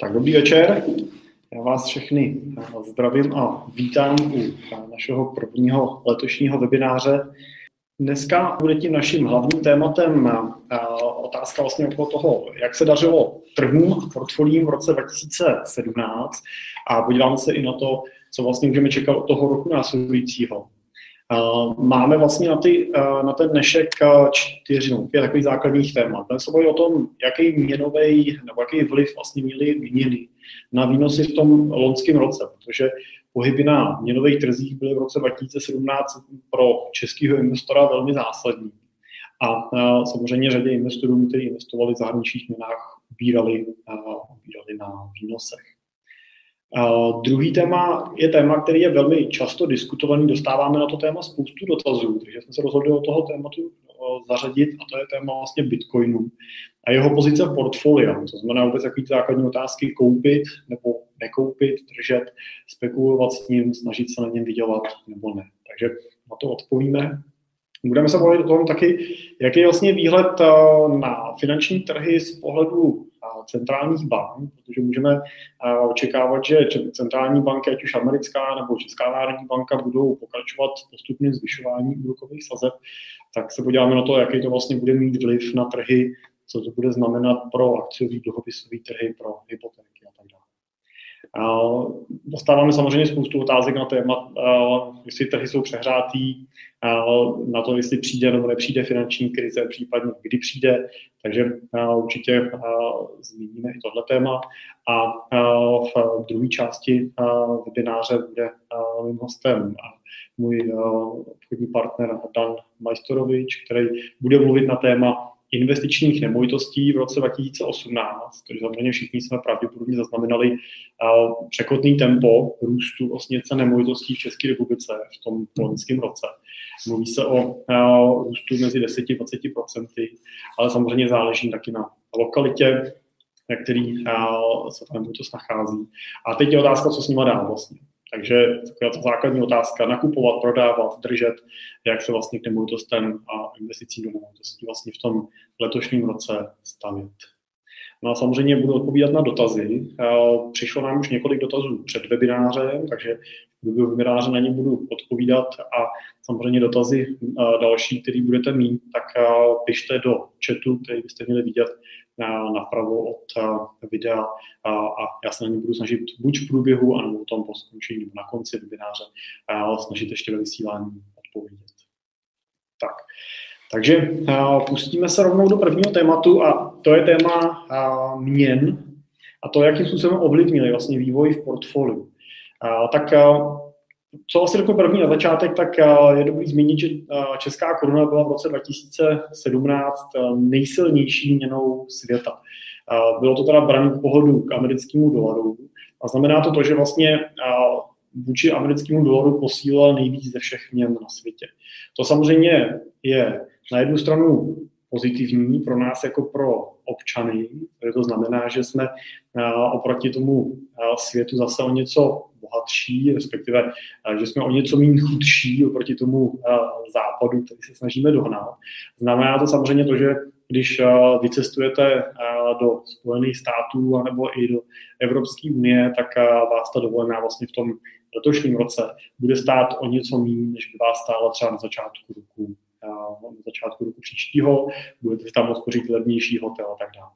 Tak dobrý večer. Já vás všechny zdravím a vítám u našeho prvního letošního webináře. Dneska bude tím naším hlavním tématem otázka vlastně okolo toho, jak se dařilo trhům a portfoliím v roce 2017 a podíváme se i na to, co vlastně můžeme čekat od toho roku následujícího. Máme vlastně na, ty, na ten dnešek čtyři, no, pět takových základních témat. Dnes se o tom, jaký měnový nebo jaký vliv vlastně měly měny na výnosy v tom loňském roce, protože pohyby na měnových trzích byly v roce 2017 pro českého investora velmi zásadní. A, samozřejmě řadě investorů, kteří investovali v zahraničních měnách, ubírali, ubírali na výnosech. Uh, druhý téma je téma, který je velmi často diskutovaný, dostáváme na to téma spoustu dotazů, takže jsme se rozhodli o toho tématu zařadit a to je téma vlastně Bitcoinu a jeho pozice v portfoliu. To znamená vůbec jaký základní otázky koupit nebo nekoupit, držet, spekulovat s ním, snažit se na něm vydělat nebo ne. Takže na to odpovíme. Budeme se bavit o tom taky, jaký je vlastně výhled uh, na finanční trhy z pohledu centrálních bank, protože můžeme očekávat, že centrální banky, ať už americká nebo Česká národní banka, budou pokračovat postupným zvyšování úrokových sazeb, tak se podíváme na to, jaký to vlastně bude mít vliv na trhy, co to bude znamenat pro akciový dluhopisový trhy, pro hypotéky a tak dále. Dostáváme samozřejmě spoustu otázek na téma, jestli trhy jsou přehrátý, na to, jestli přijde nebo nepřijde finanční krize, případně kdy přijde. Takže určitě zmíníme i tohle téma. A v druhé části webináře bude mým hostem můj obchodní partner Dan Majstorovič, který bude mluvit na téma investičních nemovitostí v roce 2018, takže samozřejmě všichni jsme pravděpodobně zaznamenali uh, překotný tempo růstu vlastně cen nemovitostí v České republice v tom loňském roce. Mluví se o uh, růstu mezi 10-20%, ale samozřejmě záleží taky na lokalitě, na který uh, se ta nemovitost nachází. A teď je otázka, co s nima dál vlastně. Takže taková ta základní otázka, nakupovat, prodávat, držet, jak se vlastně k nemovitostem a investicím do nemovitostí vlastně v tom letošním roce stavět. No a samozřejmě budu odpovídat na dotazy. Přišlo nám už několik dotazů před webinářem, takže průběhu webináře na ně budu odpovídat a samozřejmě dotazy další, které budete mít, tak pište do chatu, který byste měli vidět napravo od videa a já se na ně budu snažit buď v průběhu, anebo v tom po skončení nebo na konci webináře snažit ještě ve vysílání odpovědět. Tak. Takže pustíme se rovnou do prvního tématu a to je téma měn a to, jakým způsobem ovlivnili vlastně vývoj v portfoliu. Tak co asi řeknu první na začátek, tak je dobrý zmínit, že česká koruna byla v roce 2017 nejsilnější měnou světa. Bylo to teda braný pohodu k americkému dolaru a znamená to to, že vlastně vůči americkému dolaru posílal nejvíc ze všech měn na světě. To samozřejmě je na jednu stranu pozitivní pro nás jako pro občany, to znamená, že jsme oproti tomu světu zase o něco bohatší, respektive, že jsme o něco méně chudší oproti tomu západu, který se snažíme dohnat. Znamená to samozřejmě to, že když vycestujete do Spojených států nebo i do Evropské unie, tak vás ta dovolená vlastně v tom letošním roce bude stát o něco méně, než by vás stála třeba na začátku roku, na začátku roku příštího, budete tam moct pořídit levnější hotel a tak dále.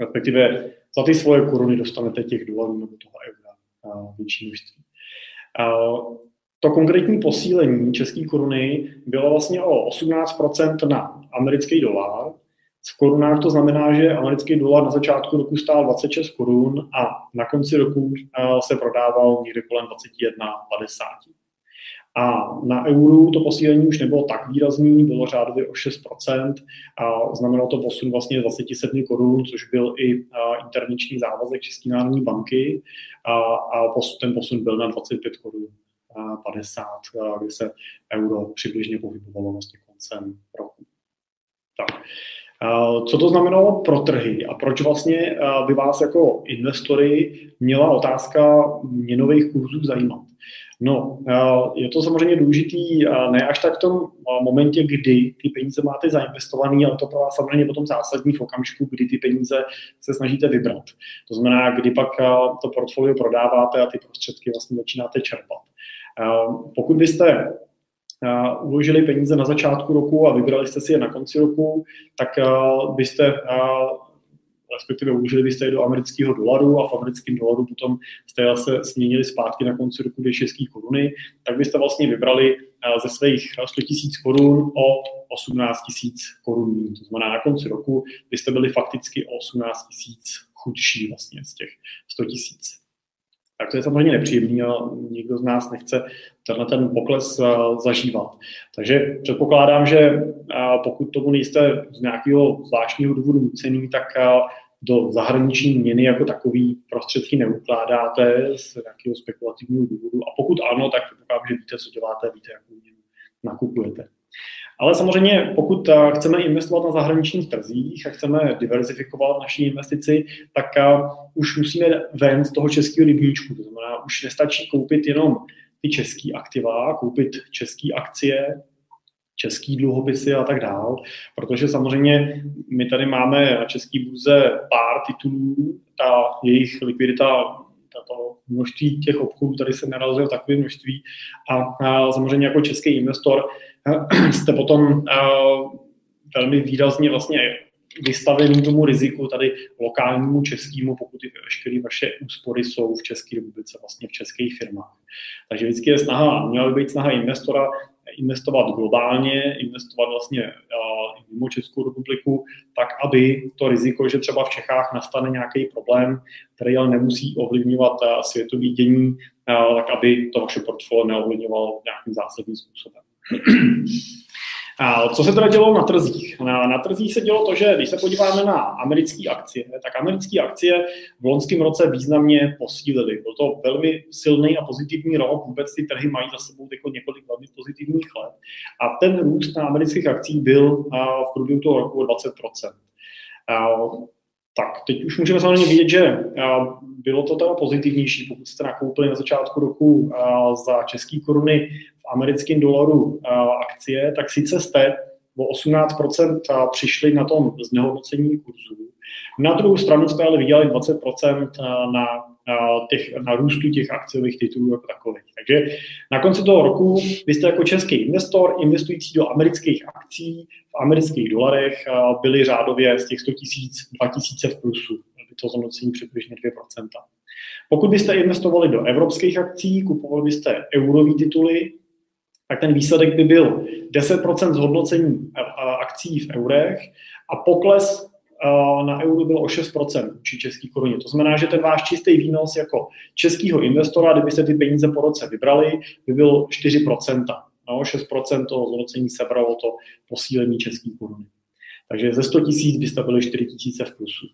Respektive za ty svoje koruny dostanete těch dolarů nebo toho eura větší množství. To konkrétní posílení české koruny bylo vlastně o 18% na americký dolar, v korunách to znamená, že americký dolar na začátku roku stál 26 korun a na konci roku se prodával někde kolem 21,50. A na euru to posílení už nebylo tak výrazný, bylo řádově o 6% a znamenalo to posun vlastně 27 korun, což byl i intervenční závazek České národní banky a, a ten posun byl na 25 korun 50, eh, kdy se euro přibližně pohybovalo vlastně koncem roku. Tak. Co to znamenalo pro trhy a proč vlastně by vás jako investory měla otázka měnových kurzů zajímat? No, je to samozřejmě důležitý, ne až tak v tom momentě, kdy ty peníze máte zainvestované, ale to pro vás samozřejmě potom zásadní v okamžiku, kdy ty peníze se snažíte vybrat. To znamená, kdy pak to portfolio prodáváte a ty prostředky vlastně začínáte čerpat. Pokud byste uložili peníze na začátku roku a vybrali jste si je na konci roku, tak byste respektive uložili byste je do amerického dolaru a v americkém dolaru potom jste se směnili zpátky na konci roku do české koruny, tak byste vlastně vybrali ze svých 100 tisíc korun o 18 tisíc korun. To znamená, na konci roku byste byli fakticky o 18 tisíc chudší vlastně z těch 100 tisíc tak to je samozřejmě nepříjemný a nikdo z nás nechce tenhle ten pokles zažívat. Takže předpokládám, že pokud tomu nejste z nějakého zvláštního důvodu nucený, tak do zahraniční měny jako takový prostředky neukládáte z nějakého spekulativního důvodu. A pokud ano, tak předpokládám, že víte, co děláte, víte, jakou měnu nakupujete. Ale samozřejmě, pokud eh, chceme investovat na zahraničních trzích a chceme diverzifikovat naši investici, tak eh, už musíme ven z toho českého rybníčku. To znamená, už nestačí koupit jenom ty české aktiva, koupit české akcie, český dluhopisy a tak dál, protože samozřejmě my tady máme na české burze pár titulů, ta jejich likvidita tato množství těch obchodů tady se narazilo takové množství a, a samozřejmě jako český investor jste potom velmi výrazně vlastně vystavený tomu riziku tady lokálnímu českému, pokud ty veškeré vaše úspory jsou v České republice, vlastně v českých firmách. Takže vždycky je snaha, měla by být snaha investora investovat globálně, investovat vlastně uh, mimo Českou republiku, tak aby to riziko, že třeba v Čechách nastane nějaký problém, který ale nemusí ovlivňovat uh, světový dění, uh, tak aby to vaše portfolio neovlivňovalo nějakým zásadním způsobem. A co se teda dělo na trzích? Na, na trzích se dělo to, že když se podíváme na americké akcie, tak americké akcie v loňském roce významně posílily. Byl to velmi silný a pozitivní rok, vůbec ty trhy mají za sebou jako několik velmi pozitivních let. A ten růst na amerických akcích byl v průběhu toho roku o 20%. Tak, teď už můžeme samozřejmě vidět, že bylo to teda pozitivnější, pokud jste nakoupili na začátku roku za české koruny v americkém dolaru akcie, tak sice jste o 18% přišli na tom znehodnocení kurzu. Na druhou stranu jste ale vydělali 20% na, těch, na růstu těch akciových titulů jako takových. Takže na konci toho roku vy jste jako český investor investující do amerických akcí v amerických dolarech byli řádově z těch 100 tisíc 2000 v plusu. To zhodnocení přibližně 2%. Pokud byste investovali do evropských akcí, kupovali byste eurové tituly, tak ten výsledek by byl 10% zhodnocení akcí v eurech a pokles na euro byl o 6% či český koruně. To znamená, že ten váš čistý výnos jako českého investora, kdybyste ty peníze po roce vybrali, by byl 4%. No, 6% toho zhodnocení sebralo to posílení české koruny. Takže ze 100 tisíc byste byli 4 tisíce v plusu.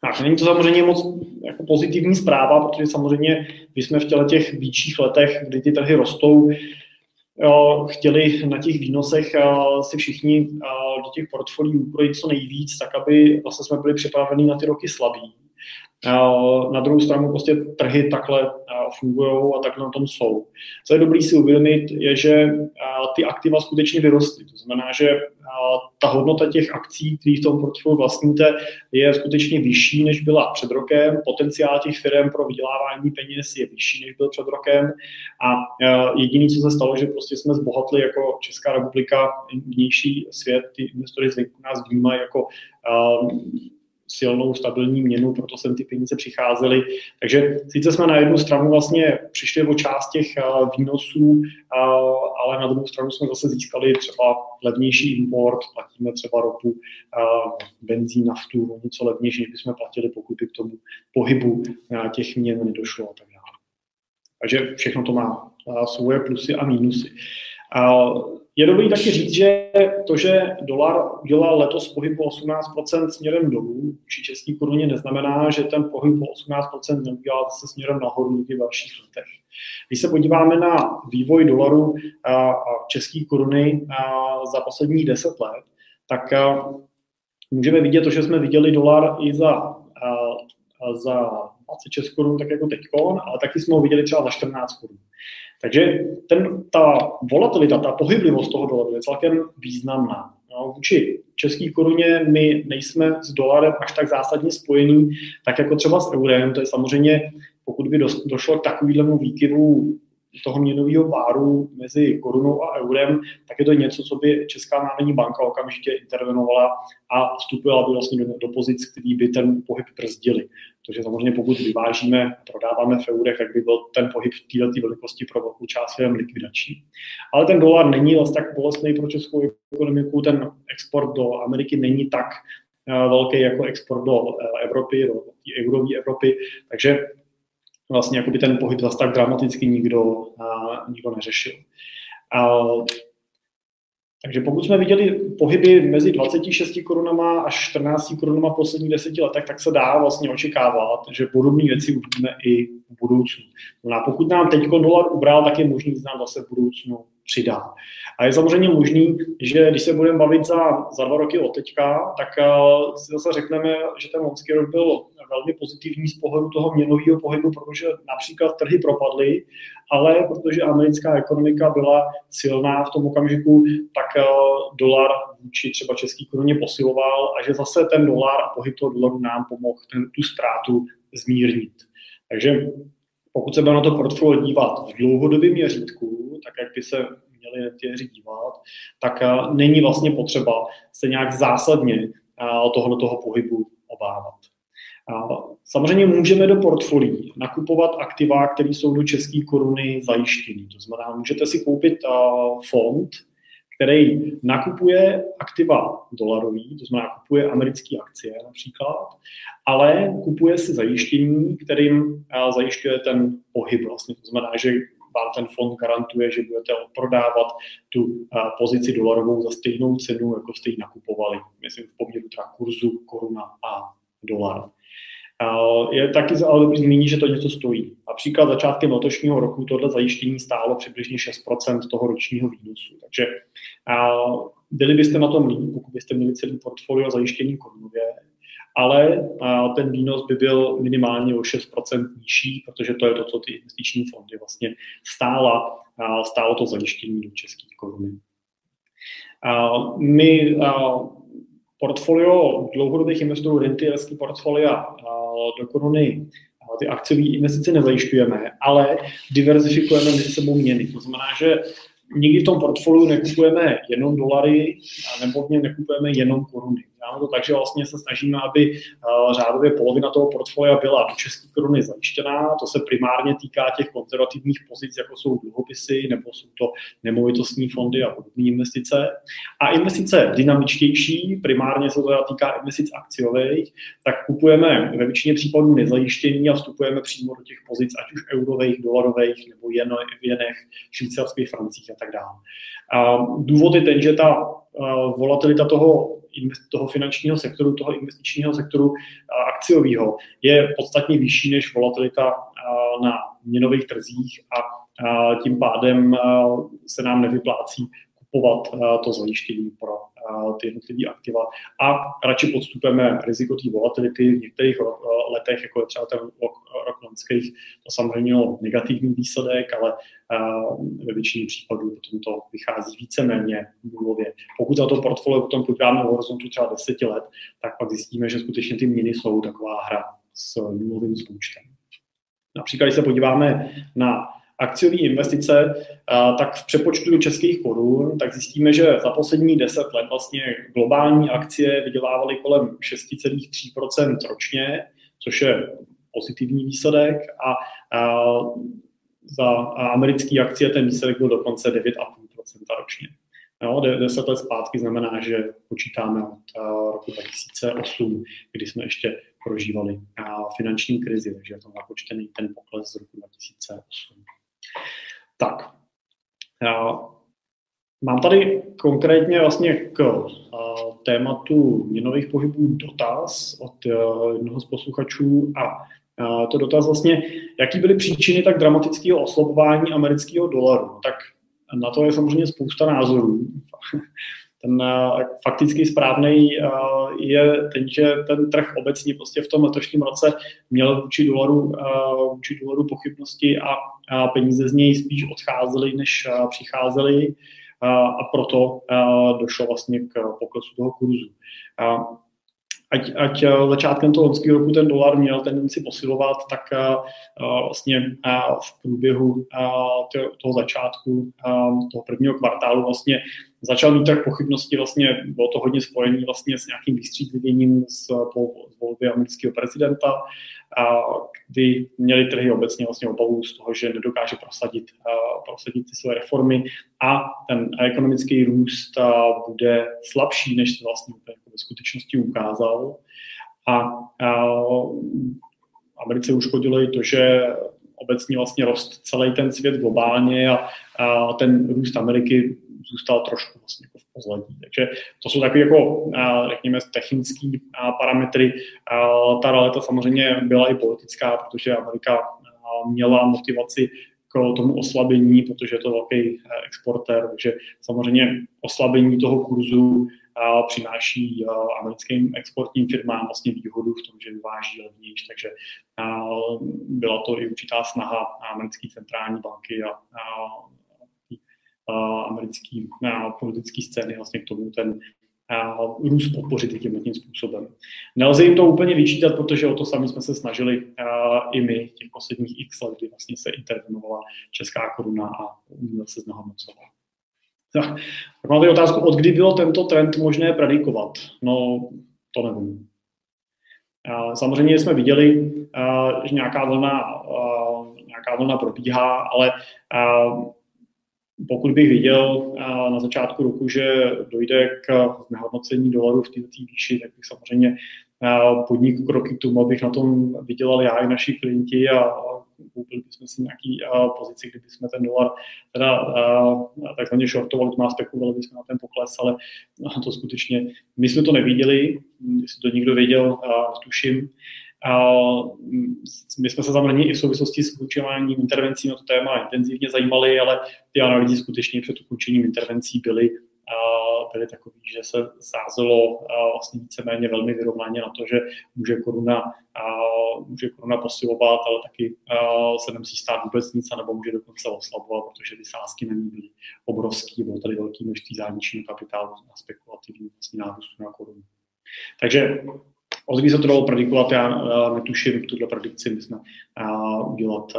Tak, není to samozřejmě moc jako pozitivní zpráva, protože samozřejmě my jsme v těle těch větších letech, kdy ty trhy rostou, chtěli na těch výnosech si všichni do těch portfolií ukrojit co nejvíc, tak aby vlastně jsme byli připraveni na ty roky slabý. Na druhou stranu prostě trhy takhle fungují a takhle na tom jsou. Co je dobrý si uvědomit, je, že ty aktiva skutečně vyrostly. To znamená, že ta hodnota těch akcí, které v tom portfoliu vlastníte, je skutečně vyšší, než byla před rokem. Potenciál těch firm pro vydělávání peněz je vyšší, než byl před rokem. A jediné, co se stalo, že prostě jsme zbohatli jako Česká republika, vnější svět, ty investory zvenku nás vnímají jako silnou, stabilní měnu, proto sem ty peníze přicházely. Takže sice jsme na jednu stranu vlastně přišli o část těch eh, výnosů, eh, ale na druhou stranu jsme zase získali třeba levnější import, platíme třeba ropu, eh, benzín, naftu, něco levnější, než bychom platili, pokud by k tomu pohybu těch měn nedošlo a tak dále. Takže všechno to má svoje plusy a mínusy. Je dobrý taky říct, že to, že dolar udělal letos pohyb o 18% směrem dolů či český koruně, neznamená, že ten pohyb o 18% neudělal zase směrem nahoru v dalších letech. Když se podíváme na vývoj dolaru a české koruny za posledních 10 let, tak můžeme vidět to, že jsme viděli dolar i za, za 26 korun, tak jako teďkon, ale taky jsme ho viděli třeba za 14 korun. Takže ten, ta volatilita, ta pohyblivost toho dolaru je celkem významná. No, vůči české koruně my nejsme s dolarem až tak zásadně spojení, tak jako třeba s eurem. To je samozřejmě, pokud by došlo k takovému výkyvu toho měnového páru mezi korunou a eurem, tak je to něco, co by Česká národní banka okamžitě intervenovala a vstupila by vlastně do, do pozic, který by ten pohyb brzdili. Protože samozřejmě pokud vyvážíme, prodáváme v eurech, tak by byl ten pohyb v této velikosti pro velkou část firm likvidační. Ale ten dolar není vlastně tak bolestný pro českou ekonomiku, ten export do Ameriky není tak eh, velký jako export do eh, Evropy, do eurové Evropy, takže vlastně jakoby ten pohyb zase tak dramaticky nikdo, a, nikdo neřešil. Takže pokud jsme viděli pohyby mezi 26 korunama až 14 korunama v posledních deseti letech, tak se dá vlastně očekávat, že podobné věci uvidíme i v budoucnu. No a pokud nám teď dolar ubral, tak je možný, že zase v budoucnu přidá. A je samozřejmě možný, že když se budeme bavit za, za dva roky od teďka, tak uh, si zase řekneme, že ten loňský rok byl velmi pozitivní z pohledu toho měnového pohybu, protože například trhy propadly, ale protože americká ekonomika byla silná v tom okamžiku, tak uh, dolar vůči třeba český koruně posiloval a že zase ten dolar a pohyb toho dolaru nám pomohl ten, tu ztrátu zmírnit. Takže pokud se na to portfolio dívat v dlouhodobém měřítku, tak jak by se měli netěři dívat, tak eh, není vlastně potřeba se nějak zásadně eh, tohoto toho pohybu obávat. Samozřejmě můžeme do portfolií nakupovat aktiva, které jsou do české koruny zajištěny. To znamená, můžete si koupit eh, fond, který nakupuje aktiva dolarový, to znamená kupuje americké akcie například, ale kupuje si zajištění, kterým zajišťuje ten pohyb vlastně. To znamená, že vám ten fond garantuje, že budete prodávat tu pozici dolarovou za stejnou cenu, jako jste ji nakupovali, myslím v poměru teda kurzu koruna a dolar. Je taky ale dobrý zmínit, že to něco stojí. Například začátkem letošního roku tohle zajištění stálo přibližně 6% toho ročního výnosu. Takže byli byste na tom líp, pokud byste měli celý portfolio zajištění korunově, ale ten výnos by byl minimálně o 6% nižší, protože to je to, co ty investiční fondy vlastně stála, stálo to zajištění do české koruny. My portfolio dlouhodobých investorů, rentierský portfolia do koruny ty akciové investice nezajišťujeme, ale diverzifikujeme mezi sebou měny. To znamená, že nikdy v tom portfoliu nekupujeme jenom dolary, nebo v něm nekupujeme jenom koruny. Děláme to tak, že vlastně se snažíme, aby uh, řádově polovina toho portfolia byla do české koruny zajištěná. To se primárně týká těch konzervativních pozic, jako jsou dluhopisy, nebo jsou to nemovitostní fondy a podobné investice. A investice dynamičtější, primárně se to týká investic akciových, tak kupujeme ve většině případů nezajištění a vstupujeme přímo do těch pozic, ať už eurových, dolarových, nebo jen v jenech, švýcarských francích a tak dále. A důvod je ten, že ta volatilita toho toho finančního sektoru, toho investičního sektoru akciového je podstatně vyšší než volatilita na měnových trzích a tím pádem se nám nevyplácí kupovat to zajištění pro ty jednotlivé aktiva a radši podstupujeme riziko té volatility v některých letech, jako je třeba ten rok loňských, to samozřejmě mělo negativní výsledek, ale ve většině případů potom to vychází víceméně nulově. Pokud za to portfolio potom podíváme v horizontu třeba deseti let, tak pak zjistíme, že skutečně ty měny jsou taková hra s nulovým součtem. Například, když se podíváme na akciové investice, tak v přepočtu českých korun, tak zjistíme, že za poslední 10 let vlastně globální akcie vydělávaly kolem 6,3% ročně, což je pozitivní výsledek a, za americké akcie ten výsledek byl dokonce 9,5% ročně. Jo, deset let zpátky znamená, že počítáme od roku 2008, kdy jsme ještě prožívali finanční krizi, takže je to napočtený ten pokles z roku 2008. Tak, mám tady konkrétně vlastně k tématu měnových pohybů dotaz od jednoho z posluchačů a to dotaz vlastně, jaký byly příčiny tak dramatického oslabování amerického dolaru. Tak na to je samozřejmě spousta názorů. Ten fakticky správný je ten, že ten trh obecně prostě v tom letošním roce měl vůči dolaru, vůči dolaru pochybnosti a peníze z něj spíš odcházely, než přicházely. A proto došlo vlastně k poklesu toho kurzu. Ať, ať eh, začátkem toho loňského roku ten dolar měl tendenci posilovat, tak vlastně uh, v průběhu toho začátku toho prvního kvartálu vlastně začal mít tak pochybnosti, vlastně bylo to hodně spojené vlastně s nějakým vystřízlivěním z, z volby amerického prezidenta, a kdy měli trhy obecně vlastně obavu z toho, že nedokáže prosadit, prosadit ty své reformy a ten ekonomický růst bude slabší, než se vlastně ve skutečnosti ukázal. A, a Americe uškodilo i to, že obecně vlastně rost celý ten svět globálně a, a ten růst Ameriky zůstal trošku vlastně jako v pozadí. Takže to jsou takové jako, řekněme, technické parametry. Ta realita samozřejmě byla i politická, protože Amerika měla motivaci k tomu oslabení, protože je to velký exportér, takže samozřejmě oslabení toho kurzu přináší americkým exportním firmám vlastně výhodu v tom, že vyváží levnější, takže byla to i určitá snaha americké centrální banky a, a americké politické scény vlastně k tomu ten růst podpořit tím tím způsobem. Nelze jim to úplně vyčítat, protože o to sami jsme se snažili i my těch posledních x let, kdy vlastně se intervenovala česká koruna a se znehodnocovala. Tak, tak tady otázku, od kdy bylo tento trend možné predikovat? No, to nevím. Samozřejmě jsme viděli, že nějaká vlna, nějaká vlna probíhá, ale pokud bych viděl na začátku roku, že dojde k znehodnocení dolaru v této výši, tak bych samozřejmě podnik kroky k tomu, abych na tom vydělal já i naši klienti a koupili bychom si nějaký pozici, kdyby jsme ten dolar teda takzvaně shortovali, to nás spekulovali bychom na ten pokles, ale to skutečně, my jsme to neviděli, jestli to někdo věděl, tuším, my jsme se samozřejmě i v souvislosti s ukončováním intervencí na to téma intenzivně zajímali, ale ty analýzy skutečně před ukončením intervencí byly, byly takový, že se sázelo vlastně víceméně velmi vyrovnaně na to, že může koruna, může koruna posilovat, ale taky se nemusí stát vůbec nic, nebo může dokonce oslabovat, protože ty sázky na ní byly obrovský, bylo tady velký množství záničního kapitálu na spekulativní vlastně nárůstu na korunu. Takže od se to dalo predikovat, já netuším, tuhle predikci my jsme udělat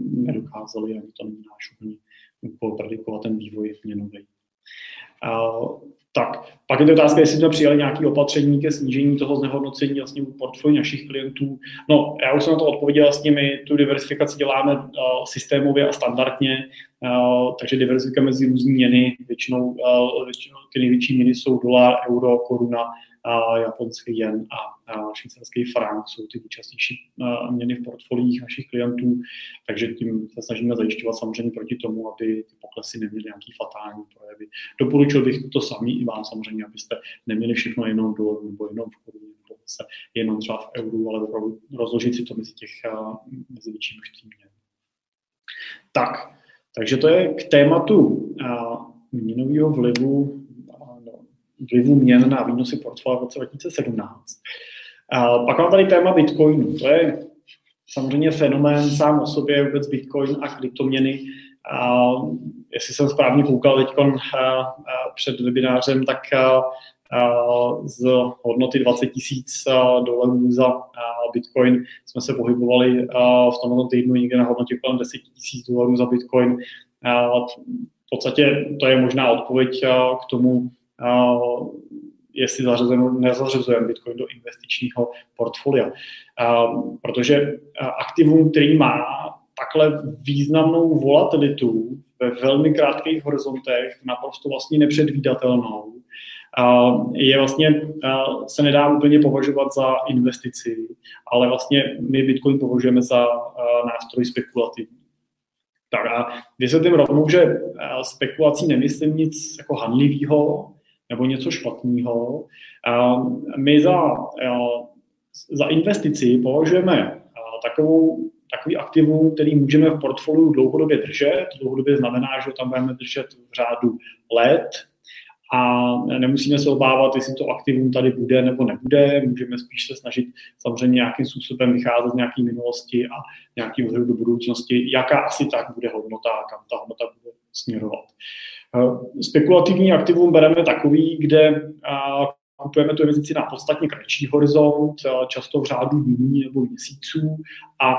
nedokázali, ani to není náš úplně predikovat ten vývoj měnový. Tak, pak je to otázka, jestli jsme přijali nějaké opatření ke snížení toho znehodnocení vlastně portfolio našich klientů. No, já už jsem na to odpověděl, vlastně my tu diversifikaci děláme uh, systémově a standardně, uh, takže diversifika mezi různý měny, většinou, uh, většinou ty největší měny jsou dolar, euro, koruna, japonský jen a, švýcarský frank jsou ty nejčastější měny v portfoliích našich klientů, takže tím se snažíme zajišťovat samozřejmě proti tomu, aby ty poklesy neměly nějaký fatální projevy. Doporučil bych to samý i vám samozřejmě, abyste neměli všechno jenom do nebo jenom v koruně, nebo se jenom třeba v euru, ale opravdu rozložit si to mezi těch mezi větší množství měn. Tak, takže to je k tématu měnového vlivu vlivu měn na výnosy portfolia v roce 2017. A pak mám tady téma Bitcoinu. To je samozřejmě fenomén sám o sobě, vůbec Bitcoin a kryptoměny. A jestli jsem správně koukal teď před webinářem, tak z hodnoty 20 tisíc dolarů za Bitcoin jsme se pohybovali v tomto týdnu někde na hodnotě kolem 10 tisíc dolarů za Bitcoin. V podstatě to je možná odpověď k tomu, jestli zařazujeme, nezařazujeme Bitcoin do investičního portfolia. Protože aktivum, který má takhle významnou volatilitu ve velmi krátkých horizontech, naprosto vlastně nepředvídatelnou, je vlastně, se nedá úplně považovat za investici, ale vlastně my Bitcoin považujeme za nástroj spekulativní. Tak a vysvětlím rovnou, že spekulací nemyslím nic jako hanlivého, nebo něco špatného. My za, za investici považujeme takovou, takový aktivum, který můžeme v portfoliu dlouhodobě držet. Dlouhodobě znamená, že tam budeme držet v řádu let a nemusíme se obávat, jestli to aktivum tady bude nebo nebude. Můžeme spíš se snažit samozřejmě nějakým způsobem vycházet z nějaké minulosti a nějaký vhledu do budoucnosti, jaká asi tak bude hodnota a kam ta hodnota bude směrovat. Spekulativní aktivum bereme takový, kde kupujeme tu investici na podstatně kratší horizont, často v řádu dní nebo měsíců a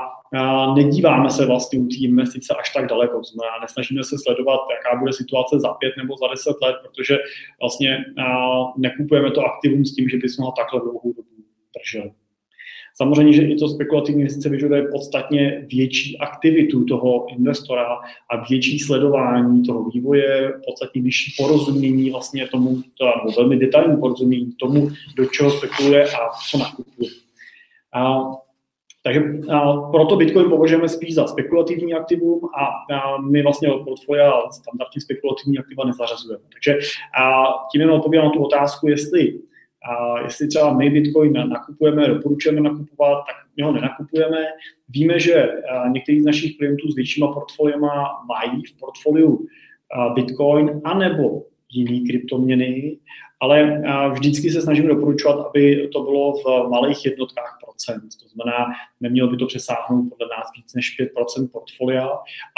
nedíváme se vlastně u té investice až tak daleko. Znamená, nesnažíme se sledovat, jaká bude situace za pět nebo za deset let, protože vlastně nekupujeme to aktivum s tím, že bychom ho takhle dlouhou dobu drželi. Samozřejmě, že i to spekulativní investice vyžaduje podstatně větší aktivitu toho investora a větší sledování toho vývoje, podstatně vyšší porozumění vlastně tomu, to, nebo velmi detailní porozumění tomu, do čeho spekuluje a co nakupuje. A, takže a, proto Bitcoin považujeme spíš za spekulativní aktivum a, a my vlastně od portfolia standardní spekulativní aktiva nezařazujeme. Takže a, tím jenom odpovídám na tu otázku, jestli a jestli třeba my Bitcoin nakupujeme, doporučujeme nakupovat, tak my ho nenakupujeme. Víme, že některý z našich klientů s většíma portfoliema mají v portfoliu Bitcoin anebo jiný kryptoměny, ale vždycky se snažíme doporučovat, aby to bylo v malých jednotkách procent. To znamená, nemělo by to přesáhnout podle nás víc než 5% portfolia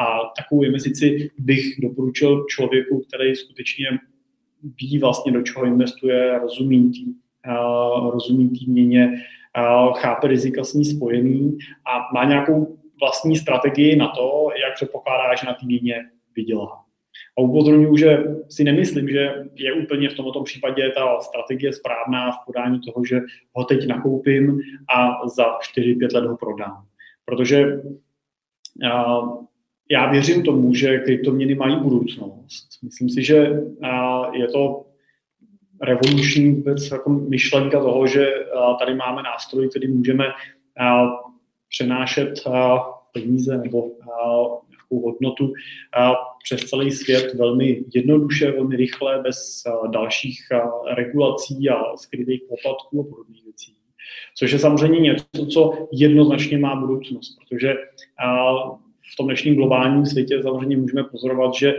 a takovou investici bych doporučil člověku, který skutečně ví vlastně, do čeho investuje, rozumí tým, uh, rozumí tým měně, uh, chápe rizika s ní spojený a má nějakou vlastní strategii na to, jak předpokládá, že na té měně vydělá. A upozorňuji, že si nemyslím, že je úplně v tomto případě ta strategie správná v podání toho, že ho teď nakoupím a za 4-5 let ho prodám. Protože já věřím tomu, že kryptoměny mají budoucnost. Myslím si, že je to revoluční vůbec jako myšlenka toho, že tady máme nástroj, který můžeme přenášet peníze nebo nějakou hodnotu přes celý svět velmi jednoduše, velmi rychle, bez dalších regulací a skrytých poplatků a podobných věcí. Což je samozřejmě něco, co jednoznačně má budoucnost, protože v tom dnešním globálním světě samozřejmě můžeme pozorovat, že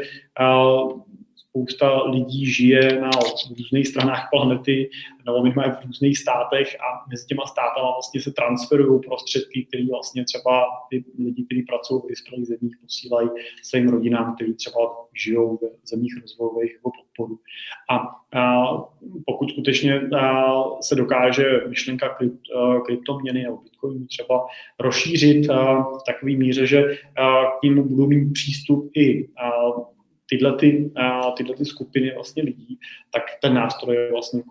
spousta lidí žije na různých stranách planety nebo minimálně v různých státech a mezi těma státama vlastně se transferují prostředky, které vlastně třeba ty lidi, kteří pracují v vyspělých zemích, posílají svým rodinám, kteří třeba žijou v zemích rozvojových jako podporu. A, a pokud skutečně a, se dokáže myšlenka krypt, a, kryptoměny nebo bitcoinu třeba rozšířit a, v takové míře, že a, k ním budou mít přístup i a, tyhle, ty, tyhle ty skupiny vlastně lidí, tak ten nástroj je vlastně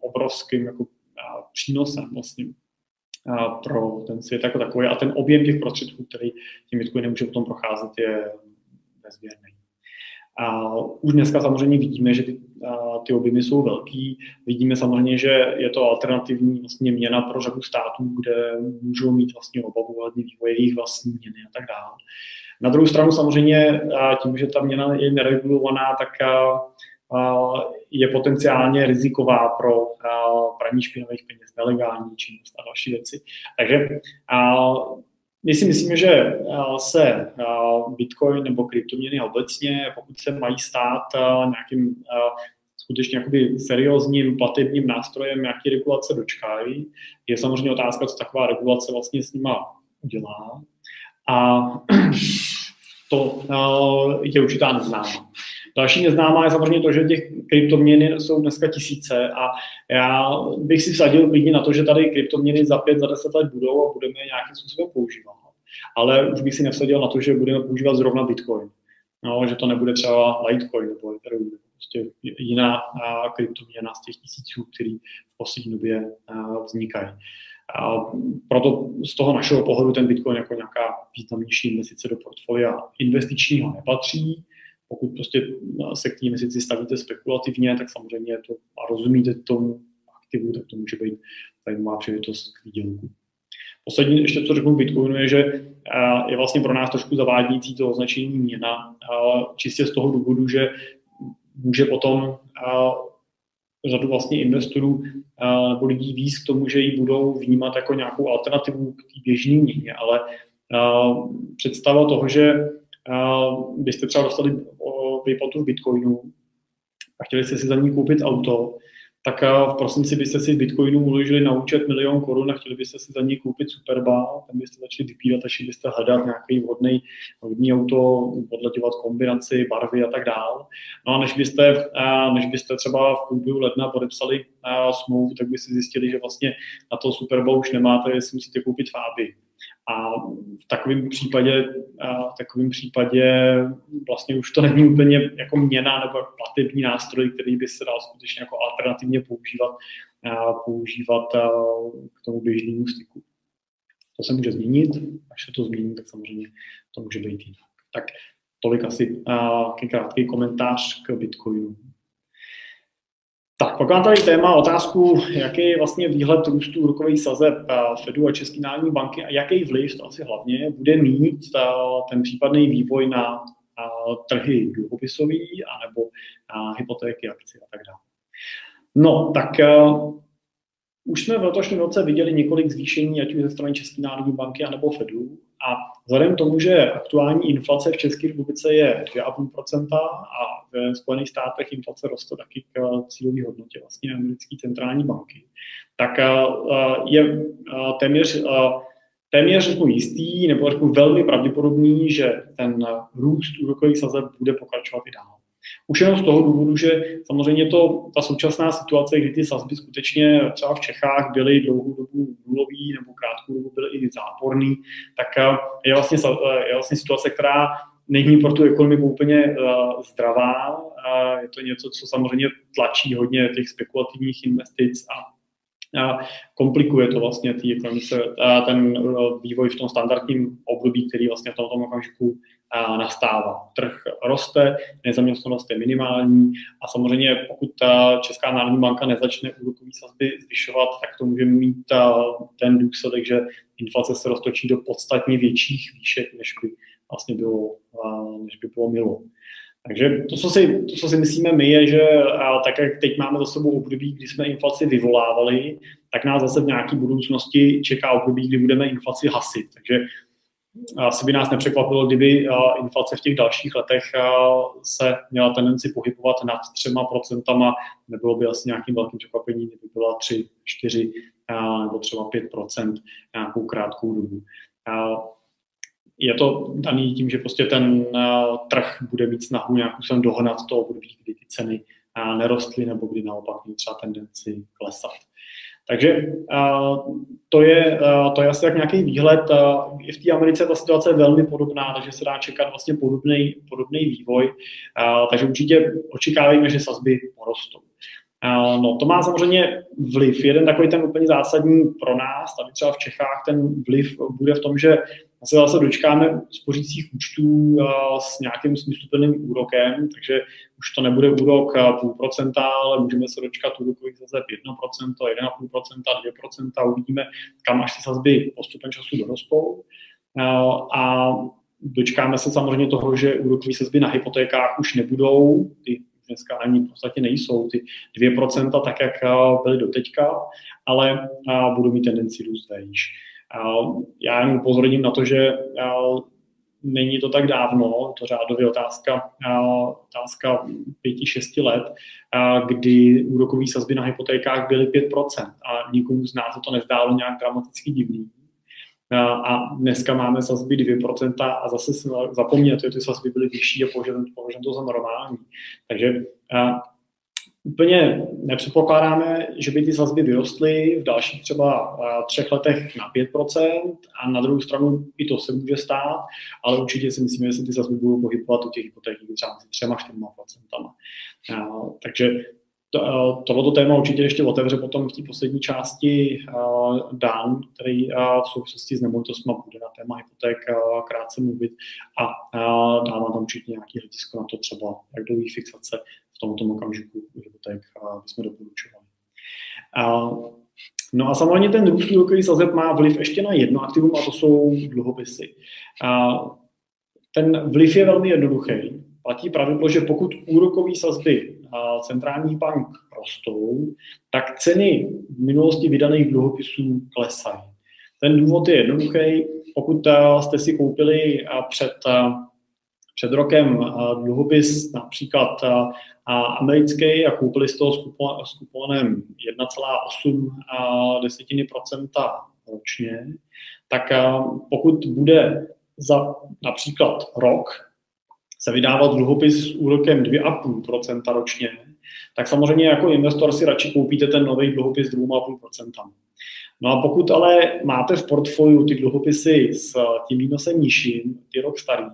obrovským jako, přínosem vlastně pro ten svět jako takový a ten objem těch prostředků, který tím Bitcoinem může potom procházet, je nezměrný. A už dneska samozřejmě vidíme, že ty, a, ty objemy jsou velký. Vidíme samozřejmě, že je to alternativní vlastně měna pro řadu států, kde můžou mít vlastně obavu hledně vývoje jejich vlastní měny a tak dále. Na druhou stranu samozřejmě tím, že ta měna je neregulovaná, tak je potenciálně riziková pro praní špinavých peněz, nelegální činnost a další věci. Takže my si myslíme, že se Bitcoin nebo kryptoměny obecně, pokud se mají stát nějakým skutečně jakoby seriózním platebním nástrojem, jaký regulace dočkají, je samozřejmě otázka, co taková regulace vlastně s nima udělá. A to eh, je určitá neznámá. Další neznámá je samozřejmě to, že těch kryptoměny jsou dneska tisíce a já bych si vsadil klidně na to, že tady kryptoměny za pět, za deset let budou a budeme je nějakým způsobem používat. Ale už bych si nevsadil na to, že budeme používat zrovna Bitcoin. No, že to nebude třeba Litecoin nebo Ethereum, prostě jiná kryptoměna z těch tisíců, který v poslední době vznikají. A proto z toho našeho pohledu ten Bitcoin jako nějaká významnější investice do portfolia investičního nepatří. Pokud prostě se k té investici stavíte spekulativně, tak samozřejmě to a rozumíte tomu aktivu, tak to může být zajímavá příležitost k výdělku. Poslední ještě, co řeknu Bitcoinu, je, že je vlastně pro nás trošku zavádějící to označení měna, čistě z toho důvodu, že může potom řadu vlastně investorů nebo lidí víc k tomu, že ji budou vnímat jako nějakou alternativu k té běžné měně, ale představa toho, že byste třeba dostali výplatu v Bitcoinu a chtěli jste si za ní koupit auto, tak v prosinci byste si Bitcoinu uložili na účet milion korun a chtěli byste si za ní koupit Superba, tam byste začali vypírat a šli byste hledat nějaký vhodný, vhodný auto, podletěvat kombinaci, barvy a tak dál. No a než byste, než byste třeba v průběhu ledna podepsali smlouvu, tak byste zjistili, že vlastně na to Superba už nemáte, jestli musíte koupit Fabii. A v takovém případě, v takovém případě vlastně už to není úplně jako měna nebo platební nástroj, který by se dal skutečně jako alternativně používat, používat k tomu běžnému styku. To se může změnit, až se to změní, tak samozřejmě to může být jinak. Tak tolik asi krátký komentář k Bitcoinu. Tak, pak mám tady téma, otázku, jaký je vlastně výhled růstu úrokových sazeb eh, Fedu a České národní banky a jaký vliv, to asi hlavně, bude mít eh, ten případný vývoj na, eh, trhy dluhopisový anebo na hypotéky, akcie a tak dále. No, tak už jsme v letošním roce viděli několik zvýšení, ať už ze strany České národní banky anebo Fedu. A vzhledem k tomu, že aktuální inflace v České republice je 2,5% a ve Spojených státech inflace roste taky k eh, cílové hodnotě vlastně americké centrální banky, tak eh, je eh, téměř, téměř řeknu jistý, nebo řeknu velmi pravděpodobný, že ten růst úrokových sazeb bude pokračovat i dál. Už jenom z toho důvodu, že samozřejmě to, ta současná situace, kdy ty sazby skutečně třeba v Čechách byly dlouhou dobu nulový nebo krátkou dobu byly i záporný, tak eh, je vlastně, eh, je vlastně situace, která není pro tu ekonomiku úplně uh, zdravá. Uh, je to něco, co samozřejmě tlačí hodně těch spekulativních investic a komplikuje to vlastně té ekonomice, ten vývoj v tom standardním období, který vlastně v tomto okamžiku nastává. Trh roste, nezaměstnanost je minimální a samozřejmě pokud ta Česká národní banka nezačne úrokové sazby zvyšovat, tak to může mít ten důsledek, že inflace se roztočí do podstatně větších výšek, než by vlastně bylo, než by bylo milo. Takže to co, si, to, co si myslíme my, je, že tak, jak teď máme za sebou období, kdy jsme inflaci vyvolávali, tak nás zase v nějaké budoucnosti čeká období, kdy budeme inflaci hasit. Takže asi by nás nepřekvapilo, kdyby inflace v těch dalších letech se měla tendenci pohybovat nad třema procentama, nebylo by asi nějakým velkým překvapením, kdyby byla 3, 4 nebo třeba 5 procent nějakou krátkou dobu je to daný tím, že prostě ten trh bude mít snahu nějakou sem dohnat to období, kdy ty ceny nerostly nebo kdy naopak měly třeba tendenci klesat. Takže to je, to je asi tak nějaký výhled. I v té Americe ta situace je velmi podobná, takže se dá čekat vlastně podobný, podobný vývoj. Takže určitě očekávejme, že sazby porostou. No, to má samozřejmě vliv. Jeden takový ten úplně zásadní pro nás, tady třeba v Čechách, ten vliv bude v tom, že se zase dočkáme spořících účtů s nějakým smysluplným úrokem, takže už to nebude úrok půl procenta, ale můžeme se dočkat úrokových zase 1%, 1,5%, 2%, uvidíme, kam až ty sazby postupem času dorostou. A dočkáme se samozřejmě toho, že úrokové sazby na hypotékách už nebudou, ty dneska ani v podstatě nejsou, ty 2%, tak jak byly doteďka, ale budou mít tendenci růst vejš. Já jen upozorním na to, že není to tak dávno, to řádově otázka, otázka pěti, šesti let, kdy úrokové sazby na hypotékách byly 5% a nikomu z nás to nezdálo nějak dramaticky divný. A dneska máme sazby 2% a zase zapomnět, že ty sazby byly vyšší a považujeme to za normální. Takže úplně nepředpokládáme, že by ty sazby vyrostly v dalších třeba třech letech na 5% a na druhou stranu i to se může stát, ale určitě si myslíme, že se ty sazby budou pohybovat u těch hypoték třeba mezi 3-4%. Takže to, tohoto téma určitě ještě otevře potom v té poslední části Dan, který v souvislosti s nemovitostmi bude na téma hypoték krátce mluvit a dává tam určitě nějaký hledisko na to třeba, jak dlouhý fixace v tomto okamžiku hypoték bychom doporučovali. No a samozřejmě ten růst úrokových sazeb má vliv ještě na jedno aktivum a to jsou dluhopisy. Ten vliv je velmi jednoduchý. Platí pravidlo, že pokud úrokové sazby centrálních bank rostou, tak ceny v minulosti vydaných dluhopisů klesají. Ten důvod je jednoduchý. Pokud jste si koupili před před rokem dluhopis například americký a koupili z toho s kuponem 1,8 desetiny procenta ročně, tak pokud bude za například rok se vydávat dluhopis s úrokem 2,5% ročně, tak samozřejmě jako investor si radši koupíte ten nový dluhopis 2,5%. No a pokud ale máte v portfoliu ty dluhopisy s tím výnosem nižším, ty rok starý,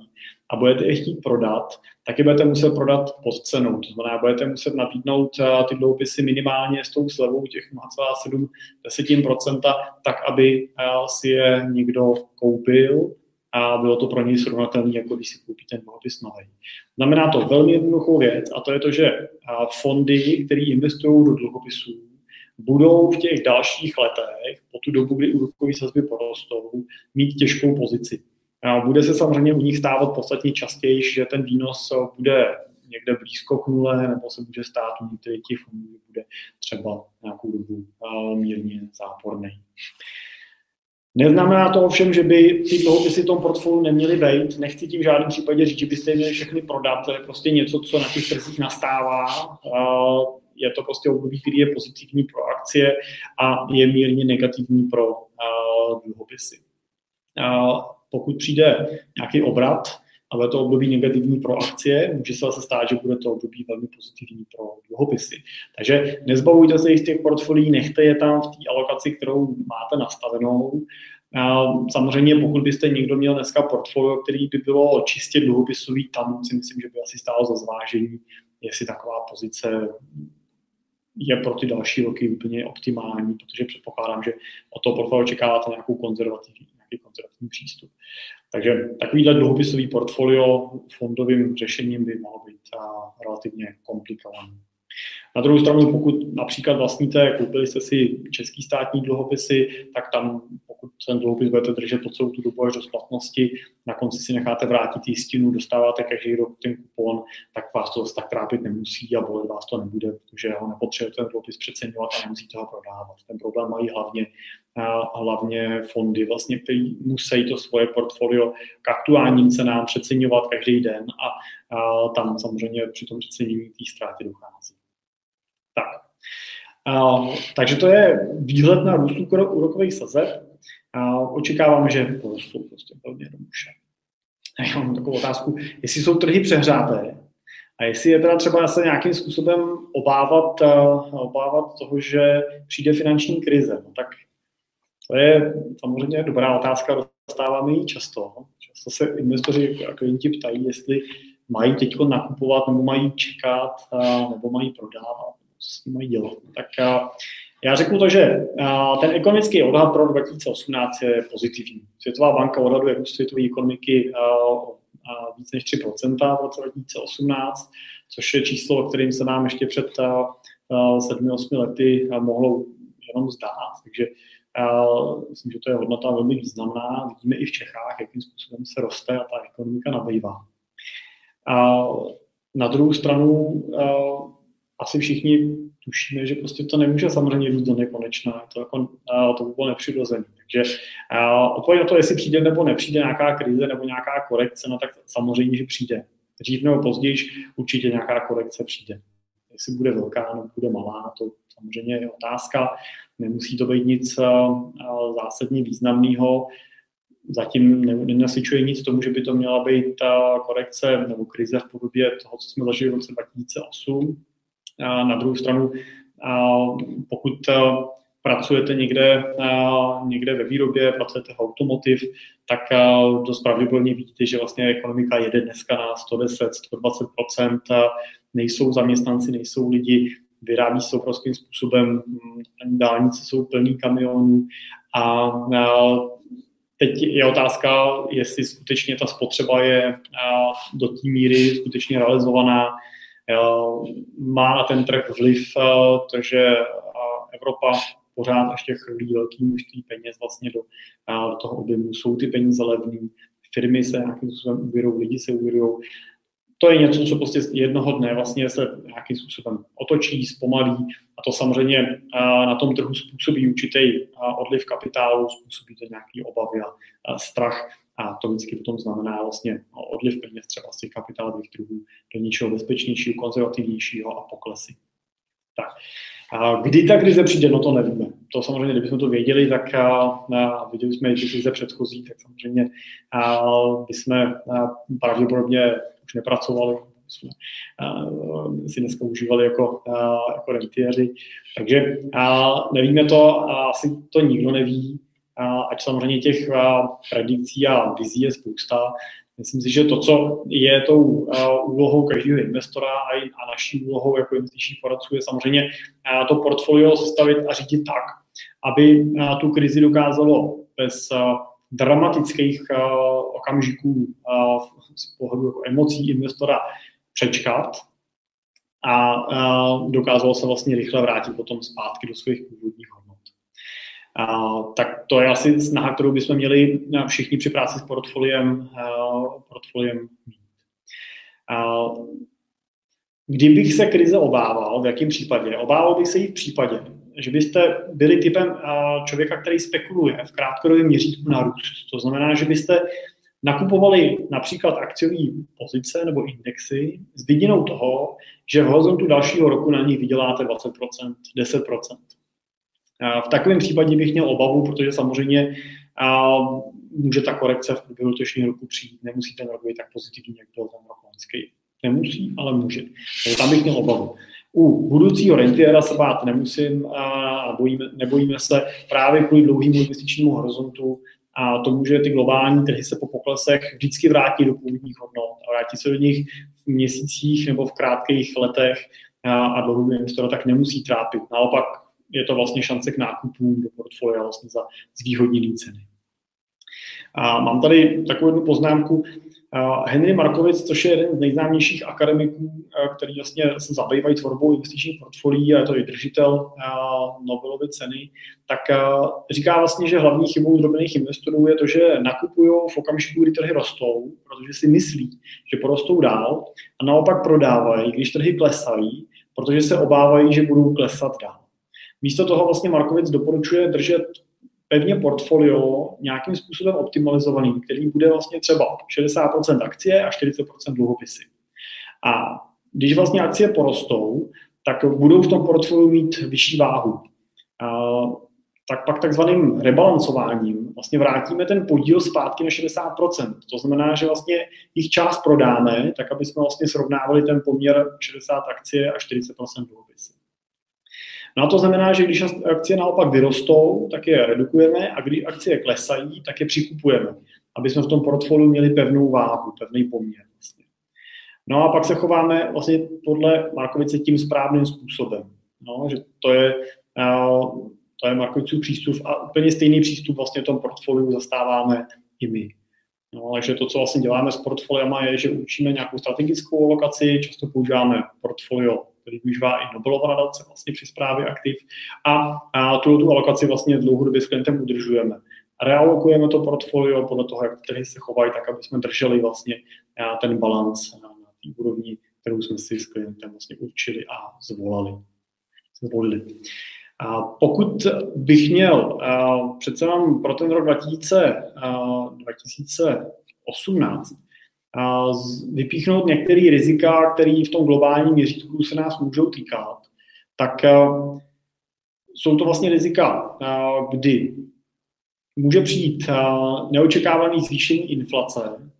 a budete je chtít prodat, tak je budete muset prodat pod cenou. To znamená, budete muset nabídnout eh, ty dluhopisy minimálně s tou slevou těch 0,7%, tak aby eh, si je někdo koupil a bylo to pro něj srovnatelné, jako když si koupí ten dluhopis nový. Znamená to velmi jednoduchou věc a to je to, že fondy, které investují do dluhopisů, budou v těch dalších letech, po tu dobu, kdy úrokové sazby porostou, mít těžkou pozici. Bude se samozřejmě u nich stávat podstatně častěji, že ten výnos bude někde blízko k nule, nebo se může stát u některých těch fondů, bude třeba nějakou dobu mírně záporný. Neznamená to ovšem, že by ty dluhopisy v tom portfoliu neměly být. Nechci tím v žádném případě říct, že byste je měli všechny prodat. To je prostě něco, co na těch trzích nastává. Je to prostě období, který je pozitivní pro akcie a je mírně negativní pro dluhopisy pokud přijde nějaký obrat a bude to období negativní pro akcie, může se zase stát, že bude to období velmi pozitivní pro dluhopisy. Takže nezbavujte se jich těch portfolií, nechte je tam v té alokaci, kterou máte nastavenou. Samozřejmě, pokud byste někdo měl dneska portfolio, který by bylo čistě dluhopisový, tam si myslím, že by asi stálo za zvážení, jestli taková pozice je pro ty další roky úplně optimální, protože předpokládám, že od toho portfolio čekáváte nějakou konzervativní nějaký konzervativní přístup. Takže takovýhle dluhopisový portfolio fondovým řešením by mohlo být relativně komplikovaný. Na druhou stranu, pokud například vlastníte, koupili jste si český státní dluhopisy, tak tam, pokud ten dluhopis budete držet po celou tu dobu až do splatnosti, na konci si necháte vrátit jistinu, dostáváte každý rok ten kupon, tak vás to tak trápit nemusí a bolet vás to nebude, protože ho nepotřebujete ten dluhopis přeceňovat a nemusíte ho prodávat. Ten problém mají hlavně hlavně fondy, vlastně, který musí to svoje portfolio k aktuálním cenám přeceňovat každý den a, a tam samozřejmě při tom přecenění té ztráty dochází. Tak. A, takže to je výhled na růst úrokových sazeb. A očekávám, že porostou prostě velmi jednoduše. Já mám takovou otázku, jestli jsou trhy přehřáté a jestli je teda třeba se nějakým způsobem obávat, obávat toho, že přijde finanční krize. No tak to je samozřejmě dobrá otázka, dostáváme ji často. Často se investoři a klienti ptají, jestli mají teď nakupovat, nebo mají čekat, nebo mají prodávat, s tím mají dělat. Tak já řeknu to, že ten ekonomický odhad pro 2018 je pozitivní. Světová banka odhaduje růst světové ekonomiky víc než 3% v roce 2018, což je číslo, o kterým se nám ještě před 7-8 lety mohlo jenom zdát. Takže Myslím, že to je hodnota velmi významná. Vidíme i v Čechách, jakým způsobem se roste a ta ekonomika nabývá. Na druhou stranu asi všichni tušíme, že prostě to nemůže samozřejmě být do nekonečna. To, jako, to by bylo nepřirozené. Takže odpověď na to, jestli přijde nebo nepřijde nějaká krize nebo nějaká korekce, no tak samozřejmě, že přijde. Dřív nebo později určitě nějaká korekce přijde. Jestli bude velká nebo bude malá, to samozřejmě je otázka. Nemusí to být nic zásadně významného. Zatím nenasvědčuje nic tomu, že by to měla být ta korekce nebo krize v podobě toho, co jsme zažili v roce 2008. A na druhou stranu, pokud eh, pracujete někde, někde ve výrobě, pracujete v automotiv, tak dost pravděpodobně vidíte, že vlastně ekonomika jede dneska na 110, 120%, nejsou zaměstnanci, nejsou lidi, vyrábí se obrovským způsobem, dálnice jsou plný kamionů a teď je otázka, jestli skutečně ta spotřeba je do té míry skutečně realizovaná, má na ten trh vliv to, že Evropa pořád ještě chrlí velký množství peněz vlastně do, do toho objemu. Jsou ty peníze levné, firmy se nějakým způsobem uvěrou, lidi se uvěrou to je něco, co prostě jednoho dne vlastně se nějakým způsobem otočí, zpomalí. A to samozřejmě na tom trhu způsobí určitý odliv kapitálu, způsobí to nějaký obavy a strach a to vždycky potom znamená vlastně odliv peněz třeba z těch kapitálových trhů do něčeho bezpečnějšího, konzervativnějšího a poklesy. Tak. A kdy ta krize přijde, no to nevíme. To samozřejmě, kdybychom to věděli, tak a, a viděli jsme i krize předchozí, tak samozřejmě a, bychom a, pravděpodobně už nepracovali, jsme si dneska užívali jako, jako rentiéři. Takže a, nevíme to, a asi to nikdo neví, ať samozřejmě těch predikcí a vizí je spousta, Myslím si, že to, co je tou úlohou každého investora a, naší úlohou jako investičních poradců, je samozřejmě to portfolio sestavit a řídit tak, aby tu krizi dokázalo bez dramatických okamžiků z pohledu jako emocí investora přečkat a dokázalo se vlastně rychle vrátit potom zpátky do svých původních. A, tak to je asi snaha, kterou bychom měli všichni při práci s portfoliem, uh, portfoliem mít. A, kdybych se krize obával, v jakém případě? Obával bych se jí v případě, že byste byli typem člověka, který spekuluje v krátkodobém měřítku na růst. To znamená, že byste nakupovali například akciové pozice nebo indexy s vidinou toho, že v horizontu dalšího roku na nich vyděláte 20%, 10%. V takovém případě bych měl obavu, protože samozřejmě může ta korekce v průběhu letošního roku přijít. Nemusí ten rok být tak pozitivní, jak byl ten rok loňský. Nemusí, ale může. Takže tam bych měl obavu. U budoucího rentiera se bát nemusím a bojíme, nebojíme se právě kvůli dlouhému investičnímu horizontu a tomu, že ty globální trhy se po poklesech vždycky vrátí do původních hodnot a vrátí se do nich v měsících nebo v krátkých letech a, a dlouhodobý investor tak nemusí trápit. Naopak je to vlastně šance k nákupům do portfolia vlastně za zvýhodněné ceny. A mám tady takovou jednu poznámku. Henry Markovic, což je jeden z nejznámějších akademiků, který vlastně se zabývají tvorbou investičních portfolií a je to i držitel Nobelovy ceny, tak říká vlastně, že hlavní chybou drobných investorů je to, že nakupují v okamžiku, kdy trhy rostou, protože si myslí, že porostou dál a naopak prodávají, když trhy klesají, protože se obávají, že budou klesat dál. Místo toho vlastně Markovic doporučuje držet pevně portfolio nějakým způsobem optimalizovaný, který bude vlastně třeba 60% akcie a 40% dluhopisy. A když vlastně akcie porostou, tak budou v tom portfoliu mít vyšší váhu. A, tak pak takzvaným rebalancováním vlastně vrátíme ten podíl zpátky na 60%. To znamená, že vlastně jich část prodáme, tak aby jsme vlastně srovnávali ten poměr 60 akcie a 40% dluhopisy. No a to znamená, že když akcie naopak vyrostou, tak je redukujeme a když akcie klesají, tak je přikupujeme, aby jsme v tom portfoliu měli pevnou váhu, pevný poměr. Vlastně. No a pak se chováme vlastně podle Markovice tím správným způsobem. No, že to je, to je Markovicův přístup a úplně stejný přístup vlastně v tom portfoliu zastáváme i my. No, takže to, co vlastně děláme s portfoliama, je, že učíme nějakou strategickou lokaci, často používáme portfolio který využívá i Nobelova nadace vlastně při zprávě aktiv a, a tuto tu alokaci vlastně dlouhodobě s klientem udržujeme. Realokujeme to portfolio podle toho, jak trhy se chovají, tak aby jsme drželi vlastně ten balans na, té úrovni, kterou jsme si s klientem vlastně určili a zvolali. zvolili. A pokud bych měl přece vám pro ten rok 2000, 2018 vypíchnout některé rizika, které v tom globálním měřítku se nás můžou týkat, tak eh, jsou to vlastně rizika, eh, kdy může přijít eh, neočekávaný zvýšení inflace,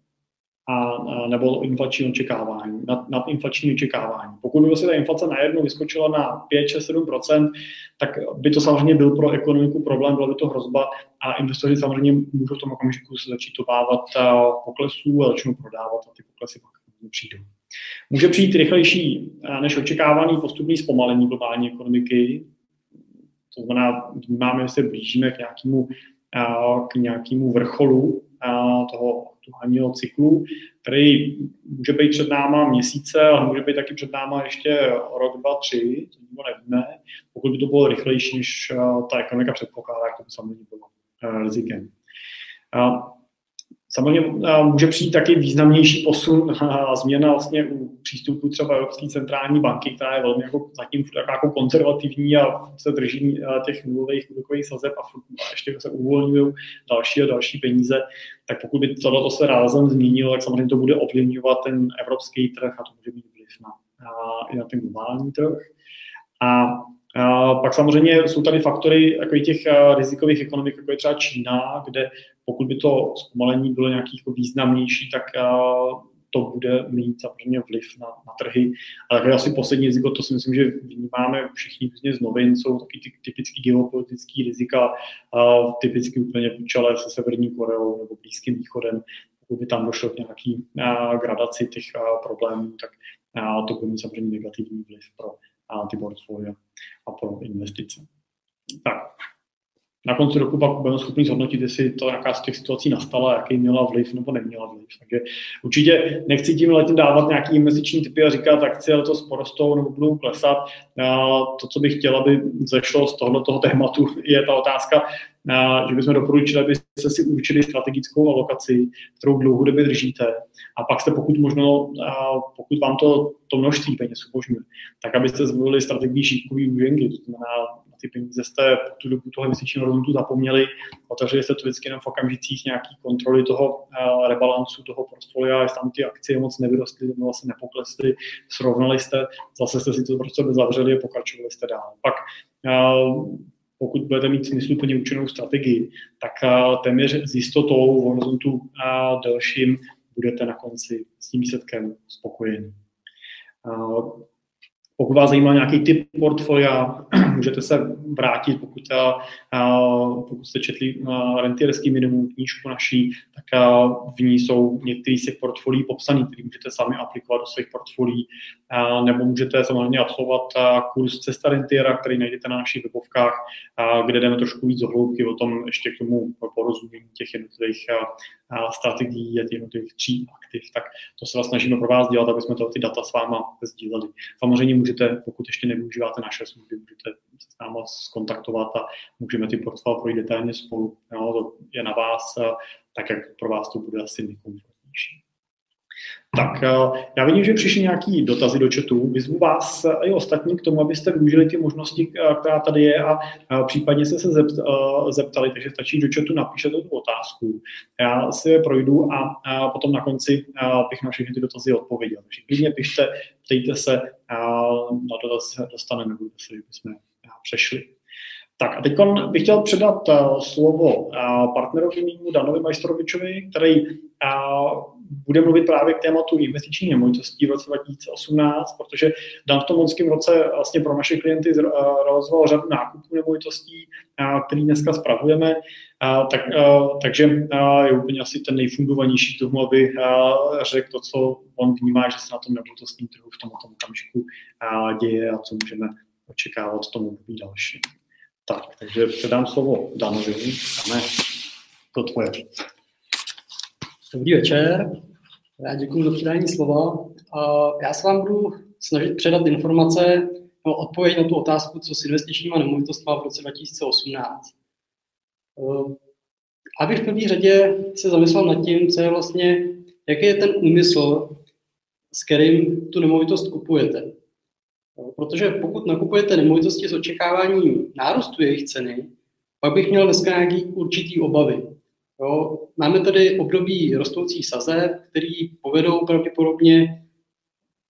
a, nebo inflační očekávání, nad, nad inflační očekávání. Pokud by se ta inflace najednou vyskočila na 5, 6, 7% tak by to samozřejmě byl pro ekonomiku problém, byla by to hrozba a investoři samozřejmě můžou v tom okamžiku se začít obávat poklesů a začnou prodávat a ty poklesy pak přijdou. Může přijít rychlejší než očekávaný postupný zpomalení globální ekonomiky, to znamená, vnímáme, že se blížíme k nějakému, k nějakému vrcholu toho aktuálního cyklu, který může být před náma měsíce, ale může být taky před náma ještě rok, dva, tři, to nikdo nevíme. Pokud by to bylo rychlejší, než ta ekonomika předpokládá, to by samozřejmě bylo rizikem. Samozřejmě může přijít taky významnější posun a změna vlastně u přístupu třeba Evropské centrální banky, která je velmi jako zatím jako konzervativní a se drží těch nulových úrokových sazeb a ještě se uvolňují další a další peníze, tak pokud by tohle se rázem změnilo, tak samozřejmě to bude ovlivňovat ten evropský trh a to může mít vliv na, na ten globální trh. A a pak samozřejmě jsou tady faktory jako těch rizikových ekonomik, jako je třeba Čína, kde pokud by to zpomalení bylo nějaký jako významnější, tak to bude mít samozřejmě vliv na, na trhy. Ale také asi poslední riziko, to si myslím, že vnímáme všichni z novin, jsou taky ty typický geopolitický rizika, uh, typicky úplně v čele se Severní Koreou nebo Blízkým východem. Pokud by tam došlo k nějaký gradaci těch problémů, tak to bude mít samozřejmě negativní vliv pro uh, ty portfolia a pro investice. Tak, na konci roku pak budeme schopni zhodnotit, jestli to nějaká z těch situací nastala, jaký měla vliv nebo neměla vliv. Takže určitě nechci tím letím dávat nějaký investiční typy a říkat, akcie letos porostou nebo budou klesat. To, co bych chtěl, aby zešlo z tohoto toho tématu, je ta otázka, že bychom doporučili, abyste si určili strategickou alokaci, kterou dlouhodobě držíte a pak jste pokud možno, pokud vám to, to množství peněz umožňuje, tak abyste zvolili strategii šípkový úženky, to znamená ty peníze jste po tu dobu toho investičního rozhodnutí zapomněli, otevřeli jste to vždycky jenom v okamžicích nějaký kontroly toho rebalancu toho portfolia, jestli tam ty akcie moc nevyrostly, nebo vlastně nepoklesly, srovnali jste, zase jste si to prostě zavřeli a pokračovali jste dál. Pak pokud budete mít smysluplně učenou strategii, tak uh, téměř s jistotou v horizontu uh, delším budete na konci s tím výsledkem spokojeni. Uh, pokud vás zajímá nějaký typ portfolia, můžete se vrátit, pokud, a, pokud jste četli rentierský minimum knížku naší, tak a, v ní jsou některé z těch portfolií popsané, které můžete sami aplikovat do svých portfolií, nebo můžete samozřejmě absolvovat kurz Cesta rentiera, který najdete na našich webovkách, kde jdeme trošku víc hloubky o tom ještě k tomu porozumění těch jednotlivých strategií a těch jednotlivých tří aktiv, tak to se vás snažíme pro vás dělat, aby jsme to ty data s váma sdíleli. Samozřejmě můžete, pokud ještě nevyužíváte naše služby, můžete s náma skontaktovat a můžeme ty portfolio projít detailně spolu. No, to je na vás, tak jak pro vás to bude asi nejkomfortnější. Tak eh, já vidím, že přišly nějaký dotazy do chatu. Vyzvu vás i ostatní k tomu, abyste využili ty možnosti, eh, která tady je a případně se se eh, zeptali, takže stačí do chatu napíšete tu otázku. Já si je projdu a potom na konci bych na všechny ty dotazy odpověděl. Takže klidně pište, ptejte se, na dotaz dostaneme, nebo se, bychom přešli. Tak a teď bych chtěl předat slovo partnerovi mýmu Danovi Majstorovičovi, který bude mluvit právě k tématu investiční nemovitostí v roce 2018, protože Dan v tom loňském roce vlastně pro naše klienty eh, realizoval řadu nákupů nemovitostí, eh, který dneska spravujeme, tak, eh, takže je úplně asi ten nejfundovanější k tomu, aby řekl to, co on vnímá, že se na tom nemovitostním trhu v tomto okamžiku děje a co můžeme očekávat v tom období další. Tak, takže předám slovo Danovi. Dáme, to tvoje. Dobrý večer, já děkuji za předání slova. Já se vám budu snažit předat informace no, odpověď na tu otázku, co s investičníma nemovitostmi v roce 2018. Abych v první řadě se zamyslel nad tím, co je vlastně, jaký je ten úmysl, s kterým tu nemovitost kupujete. Protože pokud nakupujete nemovitosti s očekáváním nárůstu jejich ceny, pak bych měl dneska nějaký určitý obavy. Jo, máme tady období rostoucích saze, který povedou pravděpodobně,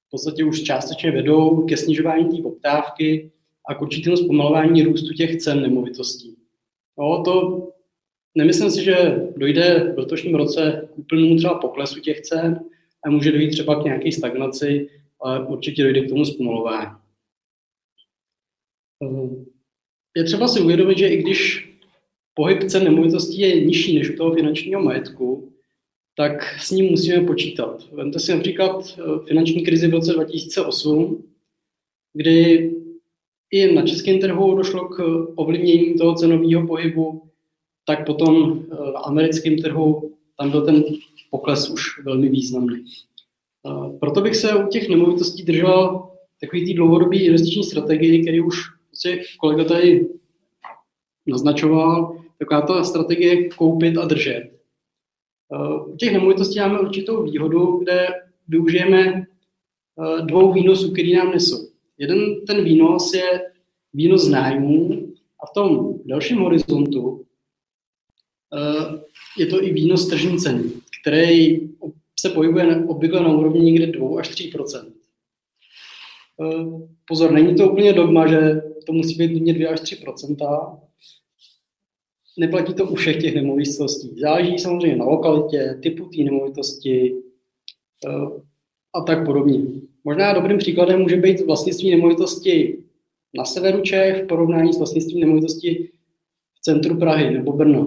v podstatě už částečně vedou ke snižování té poptávky a k určitému zpomalování růstu těch cen nemovitostí. Jo, to nemyslím si, že dojde v letošním roce k úplnému třeba poklesu těch cen a může dojít třeba k nějaké stagnaci, ale určitě dojde k tomu zpomalování. Je třeba si uvědomit, že i když pohyb cen nemovitostí je nižší než u toho finančního majetku, tak s ním musíme počítat. Vemte si například eh, finanční krizi v roce 2008, kdy i na českém trhu došlo k ovlivnění toho cenového pohybu, tak potom eh, na americkém trhu tam byl ten pokles už velmi významný. Eh, proto bych se u těch nemovitostí držel takový ty dlouhodobý investiční strategii, který už kolega tady naznačoval, taková ta strategie koupit a držet. U těch nemovitostí máme určitou výhodu, kde využijeme dvou výnosů, který nám nesou. Jeden ten výnos je výnos nájmu a v tom dalším horizontu je to i výnos tržní ceny, který se pohybuje obvykle na úrovni někde 2 až 3 Pozor, není to úplně dogma, že to musí být nutně 2 až 3% Neplatí to u všech těch nemovitostí. Záleží samozřejmě na lokalitě, typu té nemovitosti a tak podobně. Možná dobrým příkladem může být vlastnictví nemovitosti na severu Čech v porovnání s vlastnictvím nemovitosti v centru Prahy nebo Brna.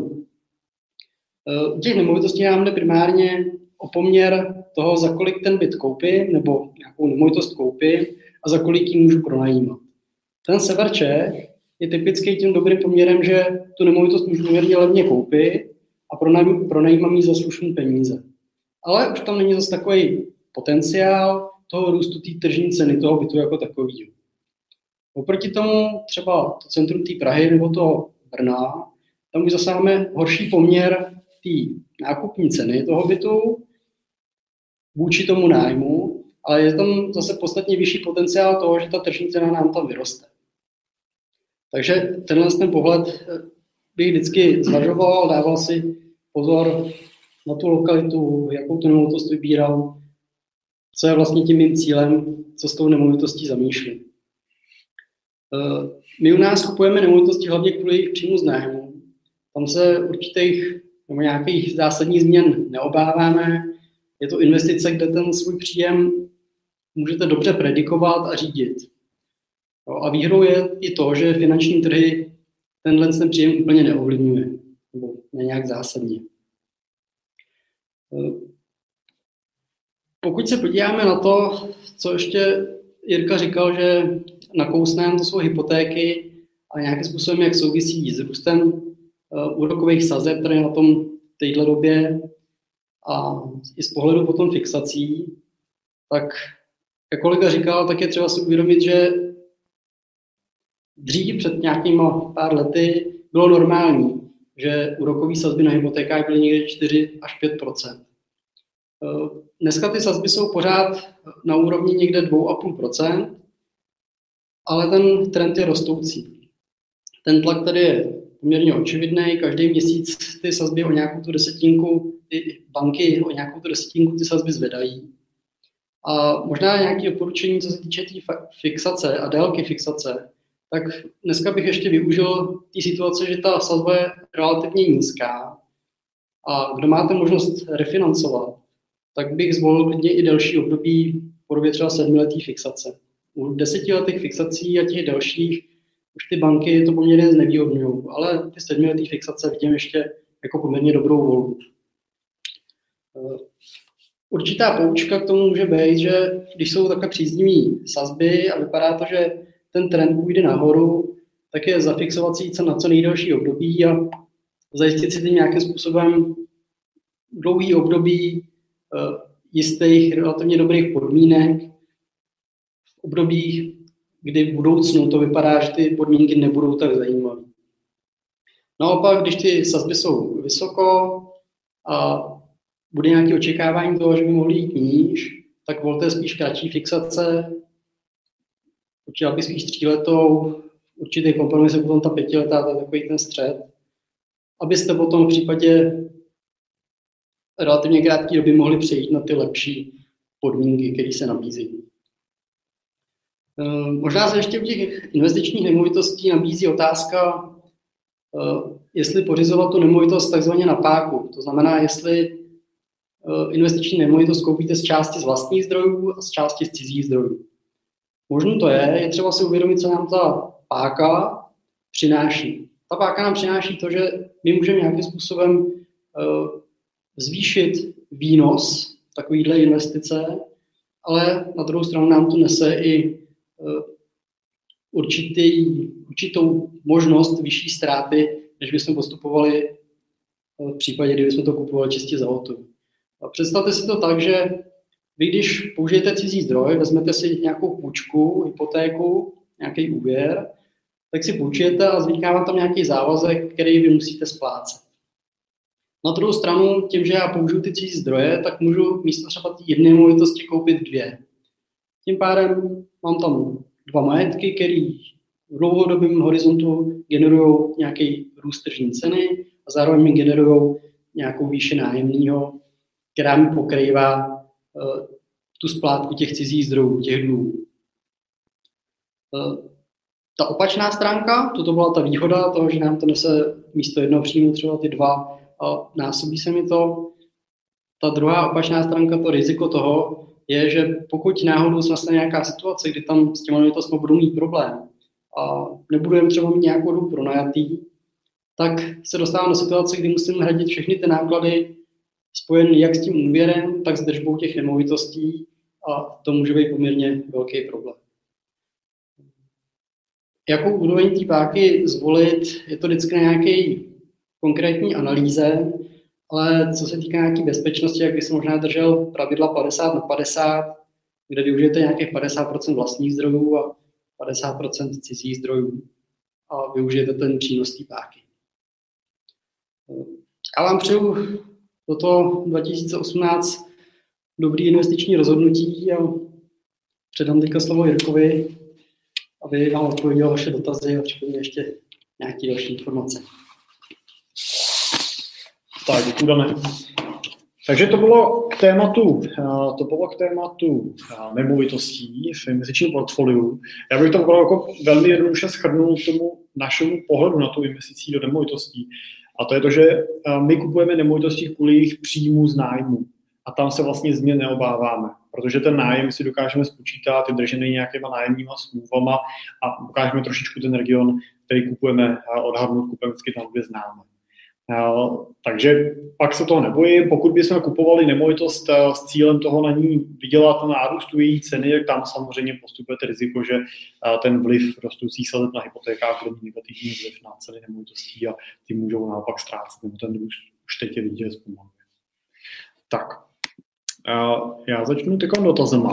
U těch nemovitostí nám jde primárně o poměr toho, za kolik ten byt koupí, nebo nějakou nemovitost koupí a za kolik ji můžu pronajímat. Ten sever Čech je typický tím dobrým poměrem, že tu nemovitost můžu poměrně levně koupit a pronajímám ji za slušné peníze. Ale už tam není zase takový potenciál toho růstu té tržní ceny toho bytu jako takový. Oproti tomu třeba to centrum té Prahy nebo toho Brna, tam už zase máme horší poměr té nákupní ceny toho bytu vůči tomu nájmu, ale je tam zase podstatně vyšší potenciál toho, že ta tržní cena nám tam vyroste. Takže tenhle ten pohled bych vždycky zvažoval, dával si pozor na tu lokalitu, jakou tu nemovitost vybíral, co je vlastně tím mým cílem, co s tou nemovitostí zamýšlím. Eh, my u nás kupujeme nemovitosti hlavně kvůli jejich příjmu z nájmu. Tam se určitých nebo nějakých zásadních změn neobáváme. Je to investice, kde ten svůj příjem můžete dobře predikovat a řídit. A výhrou je i to, že finanční trhy tenhle ten příjem úplně neovlivňuje, nebo ne nějak zásadně. Eh, pokud se podíváme na to, co ještě Jirka říkal, že nakousneme, to jsou hypotéky a nějakým způsobem, jak souvisí s růstem uh, úrokových sazeb, které na tom téhle době a i z pohledu potom fixací, tak jak kolega říkal, tak je třeba si uvědomit, že dřív před nějakýma pár lety bylo normální, že úrokové sazby na hypotékách byly někde 4 až 5% Dneska ty sazby jsou pořád na úrovni někde 2,5%, ale ten trend je rostoucí. Ten tlak tady je poměrně očividný. Každý měsíc ty sazby o nějakou tu desetinku, ty banky o nějakou tu desetinku ty sazby zvedají. A možná nějaké doporučení, co se týče té fixace a délky fixace, tak dneska bych ještě využil té situace, že ta sazba je relativně nízká a kdo máte možnost refinancovat, tak bych zvolil klidně i delší období v podobě třeba sedmiletý fixace. U desetiletých fixací a těch dalších už ty banky to poměrně znevýhodňují, ale ty sedmiletý fixace vidím ještě jako poměrně dobrou volbu. Určitá poučka k tomu může být, že když jsou takhle příznivé sazby a vypadá to, že ten trend půjde nahoru, tak je zafixovat si na co nejdelší období a zajistit si tím nějakým způsobem dlouhý období Eh, jistých relativně dobrých podmínek v obdobích, kdy v budoucnu to vypadá, že ty podmínky nebudou tak zajímavé. Naopak, když ty sazby jsou vysoko a bude nějaké očekávání toho, že by mohly jít níž, tak volte spíš kratší fixace, počítal bych spíš tříletou, určitý kompromis je potom ta pětiletá, to je takový ten střed, abyste potom v případě relativně krátké doby mohli přejít na ty lepší podmínky, které se nabízí. Eh, možná se ještě u těch investičních nemovitostí nabízí otázka, eh, jestli pořizovat tu nemovitost takzvaně na páku. To znamená, jestli eh, investiční nemovitost koupíte z části z vlastních zdrojů a z části z cizích zdrojů. Možná to je, je třeba si uvědomit, co nám ta páka přináší. Ta páka nám přináší to, že my můžeme nějakým způsobem zvýšit výnos takovýhle investice, ale na druhou stranu nám to nese i e, určitý, určitou možnost vyšší ztráty, než bychom postupovali e, v případě, kdybychom to kupovali čistě za hotově. A představte si to tak, že vy, když použijete cizí zdroj, vezmete si nějakou půjčku, hypotéku, nějaký úvěr, tak si půjčujete a vzniká vám tam nějaký závazek, který vy musíte splácet. Na druhou stranu, tím, že já použiju ty cizí zdroje, tak můžu místo třeba jedné movitosti koupit dvě. Tím pádem mám tam dva majetky, které v dlouhodobém horizontu generují nějaký růst tržní ceny a zároveň mi generují nějakou výši nájemního, která mi pokrývá tu splátku těch cizích zdrojů, těch dluhů. Uh, ta opačná stránka, toto byla ta výhoda toho, že nám to nese místo jednoho příjmu třeba ty dva a násobí se mi to. Ta druhá opačná stránka, to riziko toho, je, že pokud náhodou se nastane nějaká situace, kdy tam s těmi nemovitostmi budou mít problém a nebudeme třeba mít nějakou dobu pronajatý, tak se dostávám do situace, kdy musím hradit všechny ty náklady spojené jak s tím úvěrem, tak s držbou těch nemovitostí a to může být poměrně velký problém. Jakou úroveň té páky zvolit, je to vždycky na nějaké konkrétní analýze, ale co se týká nějaké bezpečnosti, jak bych se možná držel pravidla 50 na 50, kde využijete nějakých 50% vlastních zdrojů a 50% cizích zdrojů a využijete ten přínos té páky. Já vám přeju toto 2018 dobrý investiční rozhodnutí a předám teďka slovo Jirkovi, aby vám odpověděl vaše dotazy a případně ještě nějaké další informace. Tak, děkuji, Dane. Takže to bylo k tématu, eh, to bylo k tématu eh, nemovitostí v investičním portfoliu. Já bych to jako velmi jednoduše schrnul k tomu našemu pohledu na tu investicí do nemovitostí. A to je to, že eh, my kupujeme nemovitosti kvůli jejich příjmu z nájmu. A tam se vlastně změn neobáváme, protože ten nájem si dokážeme spočítat, je držený nějakýma nájemníma smlouvama a dokážeme trošičku ten region, který kupujeme, odhadnout, kupujeme vždycky tam, kde známe. Takže pak se toho nebojím. Pokud bychom kupovali nemovitost eh, s cílem toho na ní vydělat nárůstu její ceny, tak tam samozřejmě postupujete riziko, že eh, ten vliv rostoucích sazeb na hypotékách bude mít negativní vliv na ceny nemovitostí a ty můžou naopak ztrácet, nebo ten růst už teď je vidět zpomaluje. Tak, eh, já začnu teď dotazem.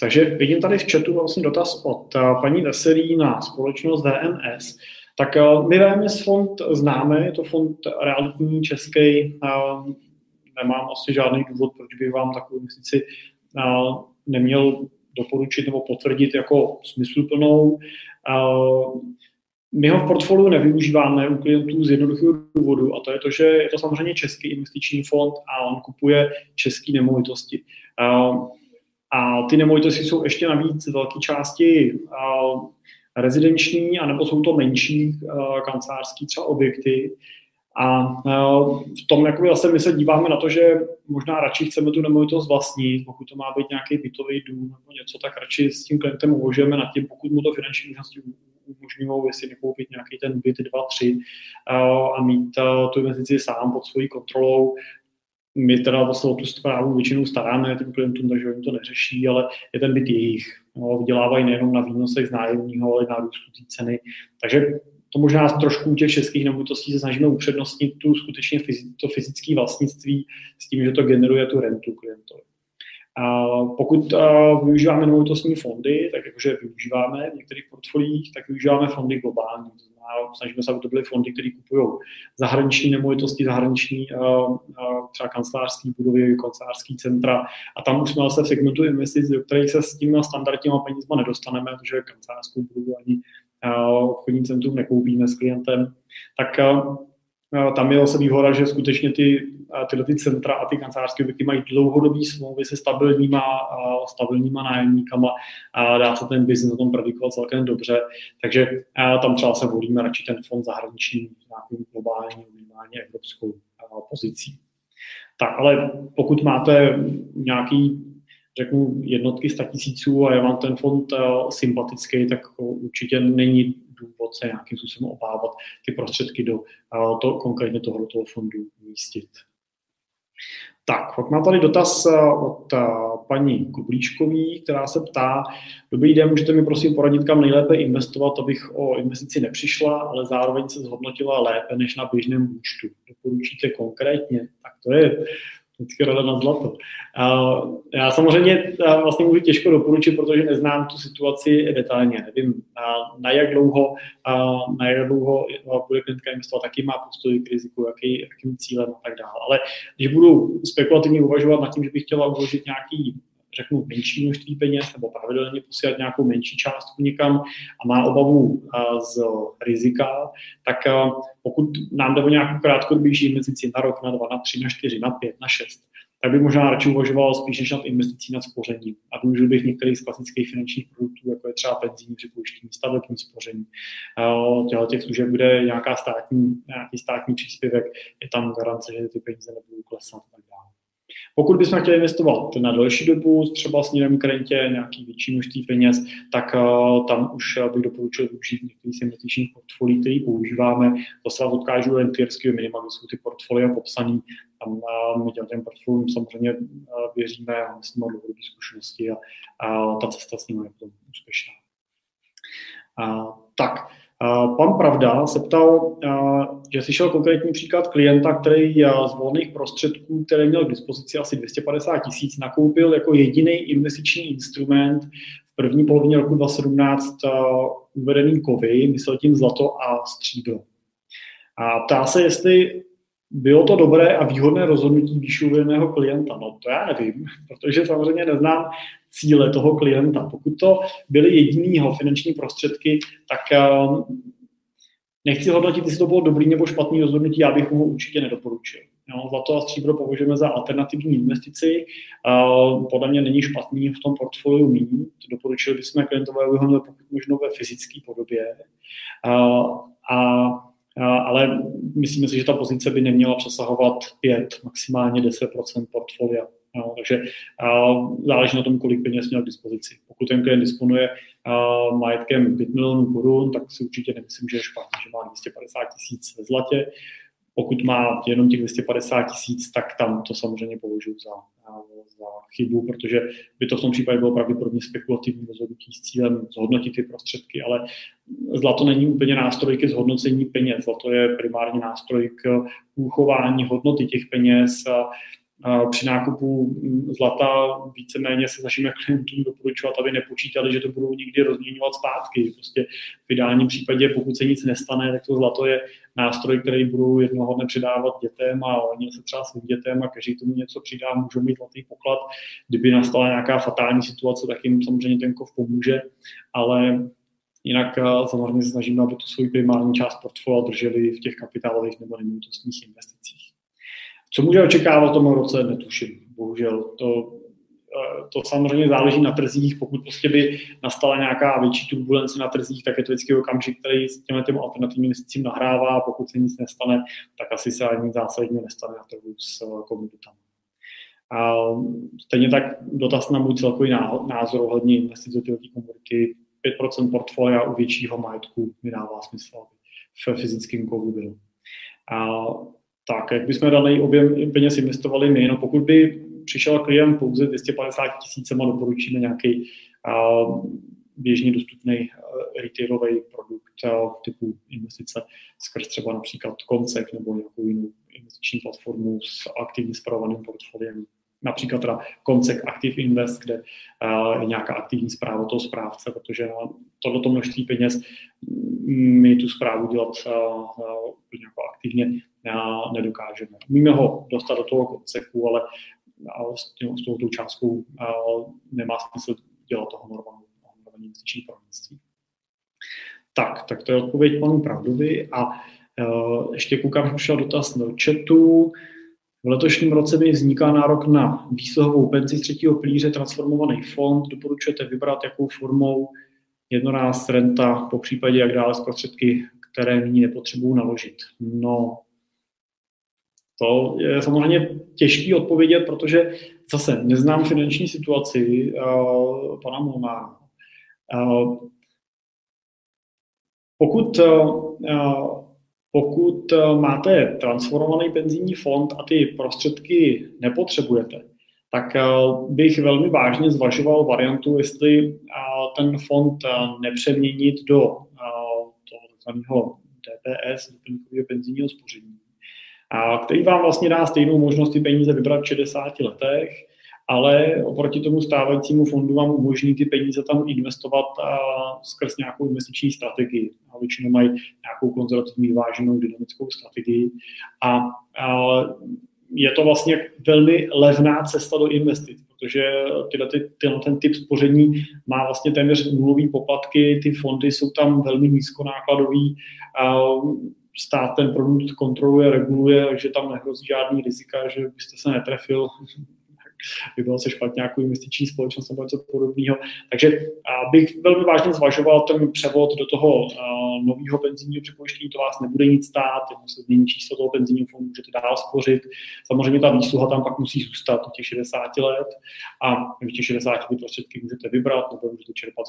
Takže vidím tady v chatu vlastně dotaz od paní Veselý na společnost VNS. Tak eh, my VMS fond známe, je to fond realitní český, nemám asi žádný důvod, proč bych vám takovou investici neměl doporučit nebo potvrdit jako smysluplnou. My ho v portfoliu nevyužíváme u klientů z jednoduchého důvodu a to je to, že je to samozřejmě český investiční fond a on kupuje české nemovitosti. A ty nemovitosti jsou ještě navíc velké části rezidenční, anebo jsou to menší uh, kancelářský třeba objekty. A uh, v tom jakoby zase my se díváme na to, že možná radši chceme tu nemovitost vlastnit, pokud to má být nějaký bytový dům nebo něco, tak radši s tím klientem uvažujeme nad tím, pokud mu to finanční možnosti umožňují, jestli nekoupit nějaký ten byt 2, 3 uh, a mít tu investici sám pod svojí kontrolou, my teda vlastně o tu zprávu většinou staráme tím klientům, takže oni to neřeší, ale je ten byt jejich. No, vydělávají nejenom na výnosech z nájemního, ale i na růstu té ceny. Takže to možná trošku u těch českých nemovitostí se snažíme upřednostnit tu skutečně to fyzické vlastnictví s tím, že to generuje tu rentu klientovi. A pokud využíváme nemovitostní fondy, tak jakože využíváme v některých portfoliích, tak využíváme fondy globální. To znamená, snažíme se, aby to byly fondy, které kupují zahraniční nemovitosti, zahraniční třeba kancelářské budovy, kancelářské centra. A tam už jsme zase v segmentu investic, do kterých se s těmi standardníma penězma nedostaneme, protože kancelářskou budovu ani obchodní centrum nekoupíme s klientem. Tak tam je zase výhoda, že skutečně ty, tyhle ty centra a ty kancelářské objekty mají dlouhodobý smlouvy se stabilníma, stabilníma nájemníkama a dá se ten biznis na tom predikovat celkem dobře. Takže tam třeba se volíme radši ten fond zahraniční, nějakou globální, minimálně evropskou pozicí. Tak, ale pokud máte nějaký řeknu jednotky statisíců a je vám ten fond sympatický, tak určitě není důvod se nějakým způsobem obávat ty prostředky do to, konkrétně tohoto fondu místit. Tak, pak mám tady dotaz od paní Kublíčkový, která se ptá, dobrý den, můžete mi prosím poradit, kam nejlépe investovat, abych o investici nepřišla, ale zároveň se zhodnotila lépe než na běžném účtu. Doporučíte konkrétně? Tak to je vždycky rada na zlato. Já samozřejmě vlastně můžu těžko doporučit, protože neznám tu situaci detailně. Nevím, na jak dlouho, na jak dlouho bude klientka investovat, jaký má postoj k riziku, jaký, jakým cílem a tak dále. Ale když budu spekulativně uvažovat nad tím, že bych chtěla uložit nějaký řeknu, menší množství peněz nebo pravidelně posílat nějakou menší částku někam a má obavu z rizika, tak pokud nám jde o nějakou krátkodobější investici na rok, na dva, na tři, na čtyři, na pět, na šest, tak bych možná radši uvažoval spíš než nad investicí nad spoření. A využil bych některých z klasických finančních produktů, jako je třeba penzijní připojištění, stavební spoření. Těchto těch služeb bude nějaká státní, nějaký státní příspěvek, je tam garance, že ty peníze nebudou klesat a tak dále. Pokud bychom chtěli investovat na delší dobu, třeba směrem k rentě nějaký větší množství peněz, tak uh, tam už bych doporučil využít některý z investičních portfolií, který používáme. To se odkážu minima, kde jsou ty portfolia popsané. Tam uh, my těm portfoliím samozřejmě uh, věříme a myslím o dlouhodobé zkušenosti a, ta cesta s nimi je úspěšná. Uh, tak, Pan Pravda se ptal, že slyšel konkrétní příklad klienta, který z volných prostředků, které měl k dispozici asi 250 tisíc, nakoupil jako jediný investiční instrument v první polovině roku 2017 uvedený kovy, myslel tím zlato a stříbro. A ptá se, jestli bylo to dobré a výhodné rozhodnutí výše uvedeného klienta? No to já nevím, protože samozřejmě neznám cíle toho klienta. Pokud to byly jedinýho finanční prostředky, tak uh, nechci hodnotit, jestli to bylo dobrý nebo špatný rozhodnutí, já bych mu určitě nedoporučil. Jo, zlato a stříbro považujeme za alternativní investici. Uh, podle mě není špatný v tom portfoliu mít. Doporučili bychom klientové ho pokud možno ve fyzické podobě. Uh, a ale myslíme si, že ta pozice by neměla přesahovat 5, maximálně 10% portfolia. No, takže uh, záleží na tom, kolik peněz měl k dispozici. Pokud ten klient disponuje uh, majetkem 5 milionů korun, tak si určitě nemyslím, že je špatně, že má 250 tisíc ve zlatě. Pokud má jenom těch 250 tisíc, tak tam to samozřejmě považuji za, za chybu, protože by to v tom případě bylo pravděpodobně spekulativní rozhodnutí s cílem zhodnotit ty prostředky, ale zlato není úplně nástroj ke zhodnocení peněz. Zlato je primární nástroj k uchování hodnoty těch peněz, při nákupu zlata víceméně se snažíme klientům doporučovat, aby nepočítali, že to budou někdy rozměňovat zpátky. Prostě v ideálním případě, pokud se nic nestane, tak to zlato je nástroj, který budou jednoho dne předávat dětem a oni se třeba svým dětem a každý tomu něco přidá, můžou mít zlatý poklad. Kdyby nastala nějaká fatální situace, tak jim samozřejmě ten kov pomůže, ale Jinak samozřejmě se snažíme, aby tu svou primární část portfolia drželi v těch kapitálových nebo nemovitostních investicích. Co může očekávat v tom roce, netuším. Bohužel to, eh, to samozřejmě záleží na trzích. Pokud prostě by nastala nějaká větší turbulence na trzích, tak je to vždycky okamžik, který s těmi těm alternativním investicím nahrává. Pokud se nic nestane, tak asi se ani zásadně nestane na trhu s eh, komoditami. A stejně tak dotaz na můj celkový názor ohledně investic do této komodity. 5% portfolia u většího majetku mi dává smysl, aby v fyzickém kovu byl. A tak jak bychom daný objem peněz investovali my, no pokud by přišel klient pouze 250 tisícema, doporučíme nějaký uh, běžně dostupný retailový produkt typu investice skrz třeba například koncek nebo nějakou jinou investiční platformu s aktivně spravovaným portfoliem. Například teda koncek Active Invest, kde je nějaká aktivní zpráva toho správce, protože na tohoto množství peněz my tu zprávu dělat uh, jako aktivně nedokážeme. Umíme ho dostat do toho koncepu, ale s, tím, s touto částkou nemá smysl dělat toho normální, investiční poradenství. Tak, tak to je odpověď panu Pravdovi a uh, ještě koukám, že přišel dotaz do chatu. V letošním roce by vzniká nárok na výsluhovou penzi z třetího pilíře transformovaný fond. Doporučujete vybrat, jakou formou jednoráz renta, po případě jak dále z prostředky, které nyní nepotřebují naložit. No, to je samozřejmě těžký odpovědět, protože zase neznám finanční situaci uh, pana Molnára. Uh, pokud, uh, pokud máte transformovaný penzijní fond a ty prostředky nepotřebujete, tak bych velmi vážně zvažoval variantu, jestli ten fond nepřeměnit do toho takzvaného DPS, doplňkového penzijního spoření a který vám vlastně dá stejnou možnost ty peníze vybrat v 60 letech, ale oproti tomu stávajícímu fondu vám umožní ty peníze tam investovat a skrz nějakou investiční strategii. A většinou mají nějakou konzervativní váženou dynamickou strategii. A, a je to vlastně velmi levná cesta do investic, protože tyhle, ty, tyhle, ten typ spoření má vlastně téměř nulový poplatky, ty fondy jsou tam velmi nízkonákladový, a stát ten produkt kontroluje, reguluje, takže tam nehrozí žádný rizika, že byste se netrefil vybral se špatně nějakou investiční společnost nebo něco podobného. Takže bych velmi vážně zvažoval ten převod do toho nového penzijního připojištění, to vás nebude nic stát, jenom se změní číslo toho penzijního fondu, můžete dál spořit. Samozřejmě ta výsluha tam pak musí zůstat do těch 60 let a v těch 60 ty prostředky můžete vybrat nebo můžete čerpat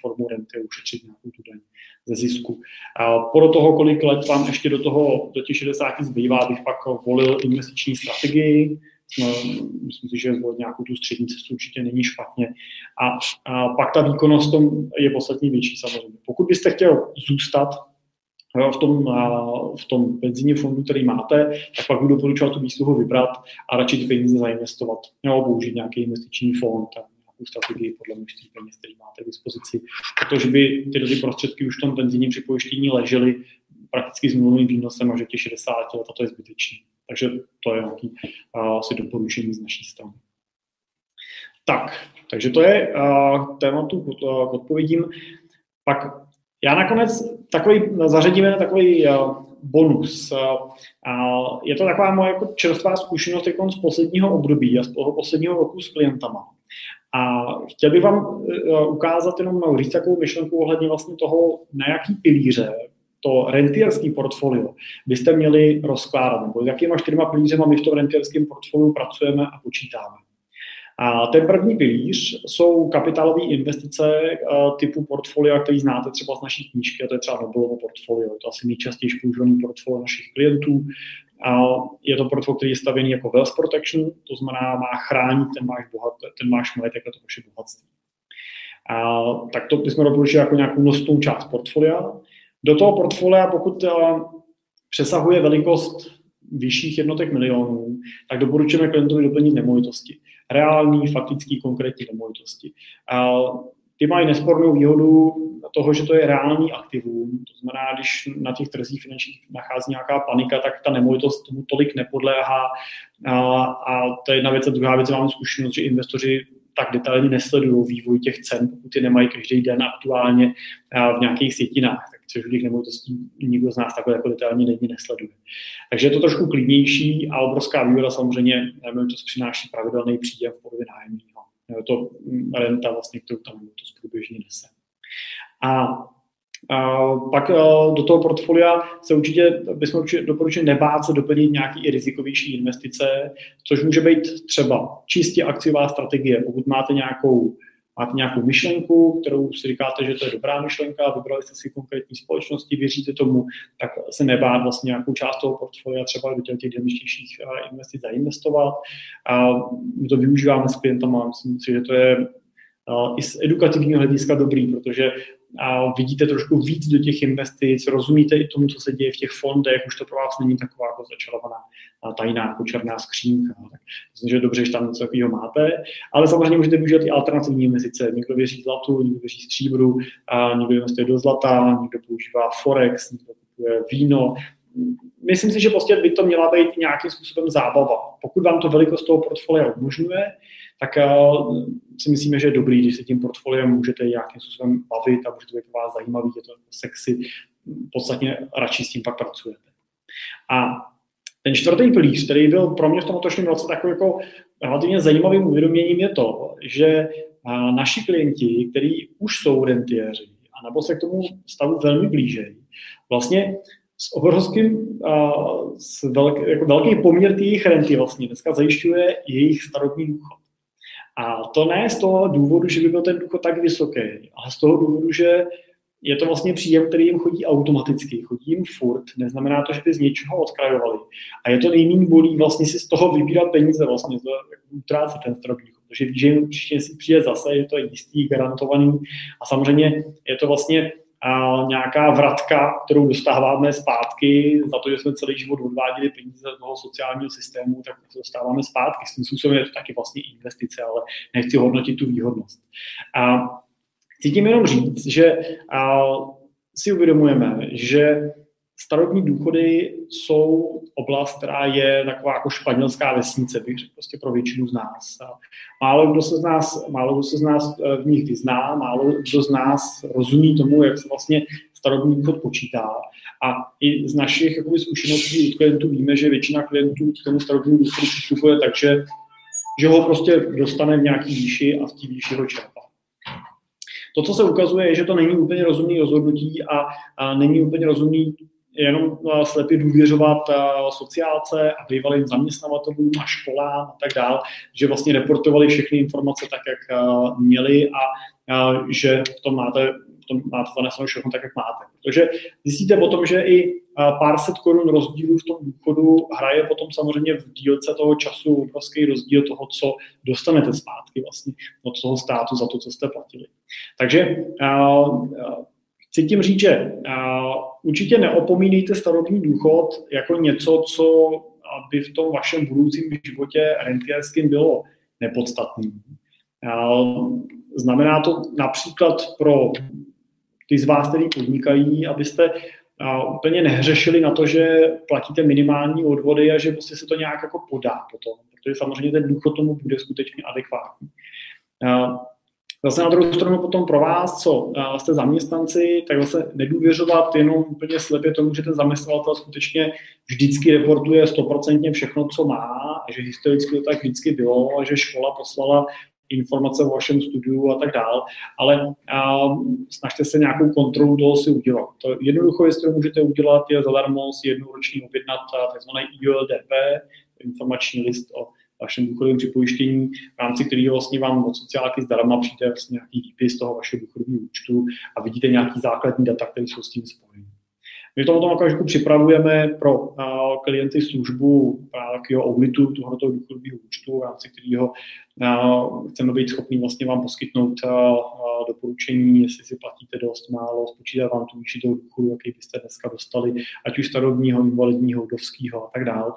formu renty a ušetřit nějakou tu daň ze zisku. A podle toho, kolik let vám ještě do toho, do těch 60 zbývá, bych pak volil investiční strategii, myslím si, že zvolit nějakou tu střední cestu určitě není špatně. A, a pak ta výkonnost tom je podstatně větší samozřejmě. Pokud byste chtěl zůstat v tom, v tom penzijním fondu, který máte, tak pak budu doporučovat tu výsluhu vybrat a radši ty peníze zainvestovat. Nebo použít nějaký investiční fond, nějakou strategii podle množství peněz, který máte k dispozici. Protože by tyhle ty prostředky už v tom penzijním připojištění ležely prakticky s nulovým výnosem až do těch 60 let a to je zbytečné. Takže to je nějaký uh, asi doporučení z naší strany. Tak, takže to je uh, tématu k odpovědím. Pak já nakonec takový, zařadíme na takový bonus. Je to taková moje jako čerstvá zkušenost jako z posledního období a z toho posledního roku s klientama. A chtěl bych vám uh, ukázat jenom, no, říct takovou myšlenku ohledně vlastně toho, na jaký pilíře to rentierský portfolio byste měli rozkládat, nebo jakýma čtyřma pilířema my v tom rentierském portfoliu pracujeme a počítáme. A ten první pilíř jsou kapitálové investice eh, typu portfolia, který znáte třeba z naší knížky, a to je třeba Nobelovo portfolio, to asi nejčastěji používaný portfolio našich klientů. A je to portfolio, který je stavěný jako wealth protection, to znamená, má chránit ten váš, bohat, ten váš majetek a to vaše bohatství. A, tak to bychom doporučili jako nějakou nosnou část portfolia. Do toho portfolia, pokud eh, přesahuje velikost vyšších jednotek milionů, tak doporučujeme klientovi doplnit nemovitosti. Reální, faktický, konkrétní nemovitosti. Ty mají nespornou výhodu toho, že to je reálný aktivum. To znamená, když na těch trzích finančních nachází nějaká panika, tak ta nemovitost tomu tolik nepodléhá. A, a to je jedna věc. A druhá věc, mám zkušenost, že investoři tak detailně nesledují vývoj těch cen, pokud je nemají každý den aktuálně v nějakých sjetinách což u těch nemovitostí nikdo z nás takhle jako detailně není nesleduje. Takže je to trošku klidnější a obrovská výhoda samozřejmě nemovitost přináší pravidelný příjem v podobě nájemního. Je to renta, vlastně, kterou tam nemovitost průběžně nese. A a pak do toho portfolia se určitě bychom doporučili nebát se doplnit nějaký i rizikovější investice, což může být třeba čistě akciová strategie. Pokud máte nějakou máte nějakou myšlenku, kterou si říkáte, že to je dobrá myšlenka, vybrali jste si konkrétní společnosti, věříte tomu, tak se nebát vlastně nějakou část toho portfolia třeba do těch dynamičtějších eh, investic zainvestovat. A my to využíváme s klientama, myslím si, že to je eh, i z edukativního hlediska dobrý, protože a vidíte trošku víc do těch investic, rozumíte i tomu, co se děje v těch fondech, už to pro vás není taková jako začarovaná tajná jako černá skřínka. Tak myslím, že dobře, že tam něco takového máte, ale samozřejmě můžete využít i alternativní investice. Někdo věří zlatu, někdo věří stříbru, a někdo investuje do zlata, někdo používá forex, někdo kupuje víno, myslím si, že prostě by to měla být nějakým způsobem zábava. Pokud vám to velikost toho portfolia umožňuje, tak uh, si myslíme, že je dobrý, když se tím portfoliem můžete nějakým způsobem bavit a může to být vás zajímavý, je to sexy, podstatně radši s tím pak pracujete. A ten čtvrtý pilíř, který byl pro mě v tom letošním roce takový jako relativně zajímavým uvědoměním, je to, že naši klienti, kteří už jsou rentiéři, a nebo se k tomu stavu velmi blížejí, vlastně s obrovským, s velký, jako velký poměr jejich renty vlastně dneska zajišťuje jejich starobní důchod. A to ne z toho důvodu, že by byl ten důchod tak vysoký, ale z toho důvodu, že je to vlastně příjem, který jim chodí automaticky, chodí jim furt, neznamená to, že by z něčeho odkrajovali. A je to nejméně bolí vlastně si z toho vybírat peníze, vlastně to utrácet ten starobní protože ví, že určitě si přijde zase, je to jistý, garantovaný. A samozřejmě je to vlastně a, nějaká vratka, kterou dostáváme zpátky za to, že jsme celý život odváděli peníze z toho sociálního systému, tak to dostáváme zpátky. S tím způsobem je to taky vlastně investice, ale nechci hodnotit tu výhodnost. A chci tím jenom říct, že a, si uvědomujeme, že starobní důchody jsou oblast, která je taková jako španělská vesnice, bych řekl prostě pro většinu z nás. Málo kdo se z nás, málo kdo se z nás eh, v nich vyzná, málo kdo z nás rozumí tomu, jak se vlastně starobní důchod počítá. A i z našich jakoby, zkušeností od klientů víme, že většina klientů k tomu starobnímu důchodu přistupuje tak, že, že ho prostě dostane v nějaký výši a v té výši ho čerpá. To, co se ukazuje, je, že to není úplně rozumný rozhodnutí a, a není úplně rozumný jenom eh, slepě důvěřovat eh, sociálce a bývalým zaměstnavatelům a školám a tak dál, že vlastně reportovali všechny informace tak, jak eh, měli a že v tom máte, v tom máte zaneseno všechno tak, jak máte. Protože zjistíte potom, že i pár set korun rozdílu v tom důchodu hraje potom samozřejmě v dílce toho času obrovský rozdíl toho, co dostanete zpátky vlastně od toho státu za to, co jste platili. Takže chci tím říct, že určitě neopomínejte starobní důchod jako něco, co by v tom vašem budoucím životě rentierským bylo nepodstatný. Znamená to například pro ty z vás, kteří podnikají, abyste úplně nehřešili na to, že platíte minimální odvody a že prostě se to nějak jako podá potom, protože samozřejmě ten důchod tomu bude skutečně adekvátní. Zase na druhou stranu potom pro vás, co jste zaměstnanci, tak zase nedůvěřovat jenom úplně slepě tomu, že ten zaměstnavatel skutečně vždycky reportuje stoprocentně všechno, co má a že historicky to tak vždycky bylo a že škola poslala informace o vašem studiu a tak dál, ale a, snažte se nějakou kontrolu toho si udělat. To jednoducho, jestli to můžete udělat, je zadarmo si jednou ročně objednat tzv. IOLDP, informační list o vašem důchodovém připojištění, v rámci kterého vlastně vám od sociálky zdarma přijde vlastně nějaký výpis toho vašeho důchodového účtu a vidíte nějaký základní data, které jsou s tím spojeny. My to tom okamžiku připravujeme pro uh, klienty službu takového auditu tohoto důchodového účtu, v rámci kterého uh, chceme být schopni vlastně vám poskytnout uh, doporučení, jestli si platíte dost málo, spočítat vám tu výši toho důchodu, jaký byste dneska dostali, ať už starobního, invalidního, vdovského a tak dále.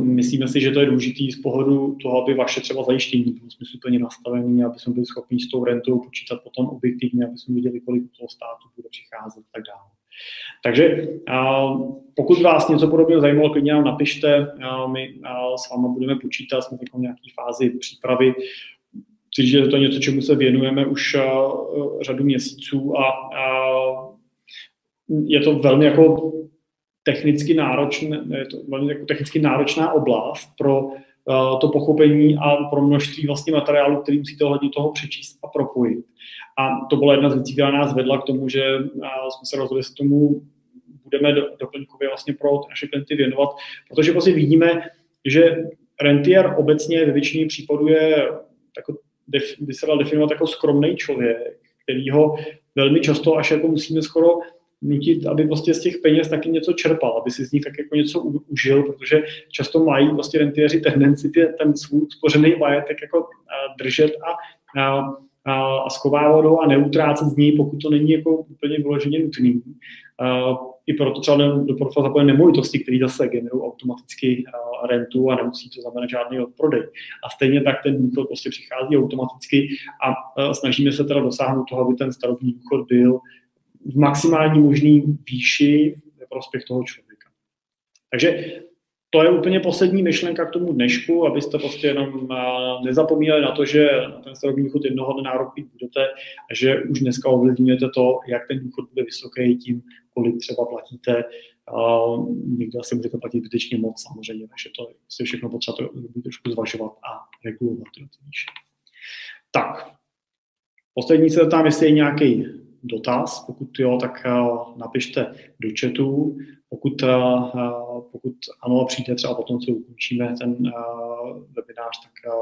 Myslíme si, že to je důležitý z pohledu toho, aby vaše třeba zajištění bylo smysluplně nastavené, aby jsme byli schopni s tou rentou počítat potom objektivně, aby jsme viděli, kolik toho státu bude přicházet a tak dále. Takže pokud vás něco podobného zajímalo, klidně nám napište, my s vámi budeme počítat, jsme v nějaké fázi přípravy. Chci, že to je něco, čemu se věnujeme už řadu měsíců a je to velmi jako technicky, náročné, je to velmi jako technicky náročná oblast pro uh, to pochopení a pro množství vlastně materiálu, který musíte ohledně toho přečíst a propojit. A to byla jedna z věcí, která nás vedla k tomu, že uh, jsme se rozhodli, že tomu budeme do, doplňkově vlastně pro naše klienty věnovat, protože vlastně vidíme, že rentier obecně ve většině případů je jako, by se dal definovat jako skromný člověk, který ho velmi často až jako musíme skoro nutit, aby prostě z těch peněz taky něco čerpal, aby si z nich tak jako něco užil, protože často mají vlastně rentiéři tendenci ten svůj spořený majetek jako držet a, a, a, a schovávat ho a neutrácet z něj, pokud to není jako úplně vyloženě nutný. A, I proto třeba do portfolia zapojené nemovitosti, které zase generují automaticky rentu a nemusí to znamenat žádný odprodej. A stejně tak ten důchod prostě přichází automaticky a snažíme se teda dosáhnout toho, aby ten starobní důchod byl v maximální možný výši ve prospěch toho člověka. Takže to je úplně poslední myšlenka k tomu dnešku, abyste prostě jenom nezapomínali na to, že na ten starobní důchod jednoho dne nárok budete a že už dneska ovlivňujete to, jak ten důchod bude vysoký tím, kolik třeba platíte. Někdo asi můžete platit zbytečně moc samozřejmě, takže to je všechno potřeba trošku zvažovat a regulovat. Tak, poslední se tam, jestli je nějaký dotaz. Pokud jo, tak eh, napište do chatu. Pokud, eh, pokud ano, přijde třeba potom, co ukončíme ten eh, webinář, tak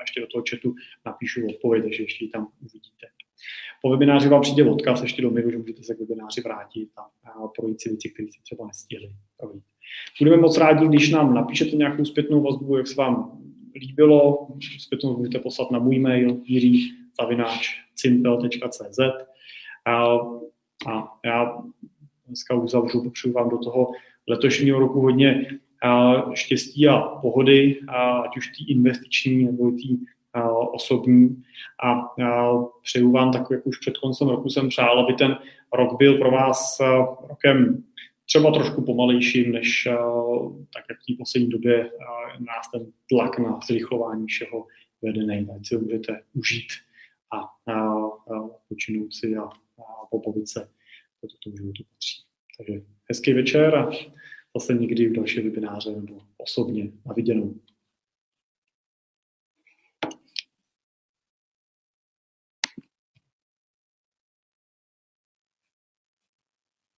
ještě do toho chatu napíšu odpověď, takže ještě ji tam uvidíte. Po webináři vám přijde odkaz ještě do mailu, že můžete se k webináři vrátit a projít si věci, které jste třeba nestihli projít. Budeme moc rádi, když nám napíšete nějakou zpětnou vazbu, jak se vám líbilo. Zpětnou můžete poslat na můj mail jiří A, a já dneska uzavřu, popřeju vám do toho letošního roku hodně štěstí a pohody, ať už tý investiční nebo tý osobní. A přeju vám tak, jak už před koncem roku jsem přál, aby ten rok byl pro vás rokem třeba trošku pomalejším, než tak, jak v poslední době nás ten tlak na zrychlování všeho vedený, ať si můžete užít a, a, a počinout si a, a pobavit se, to tomu životu patří. Takže hezký večer a zase někdy v další webináře nebo osobně na viděnou.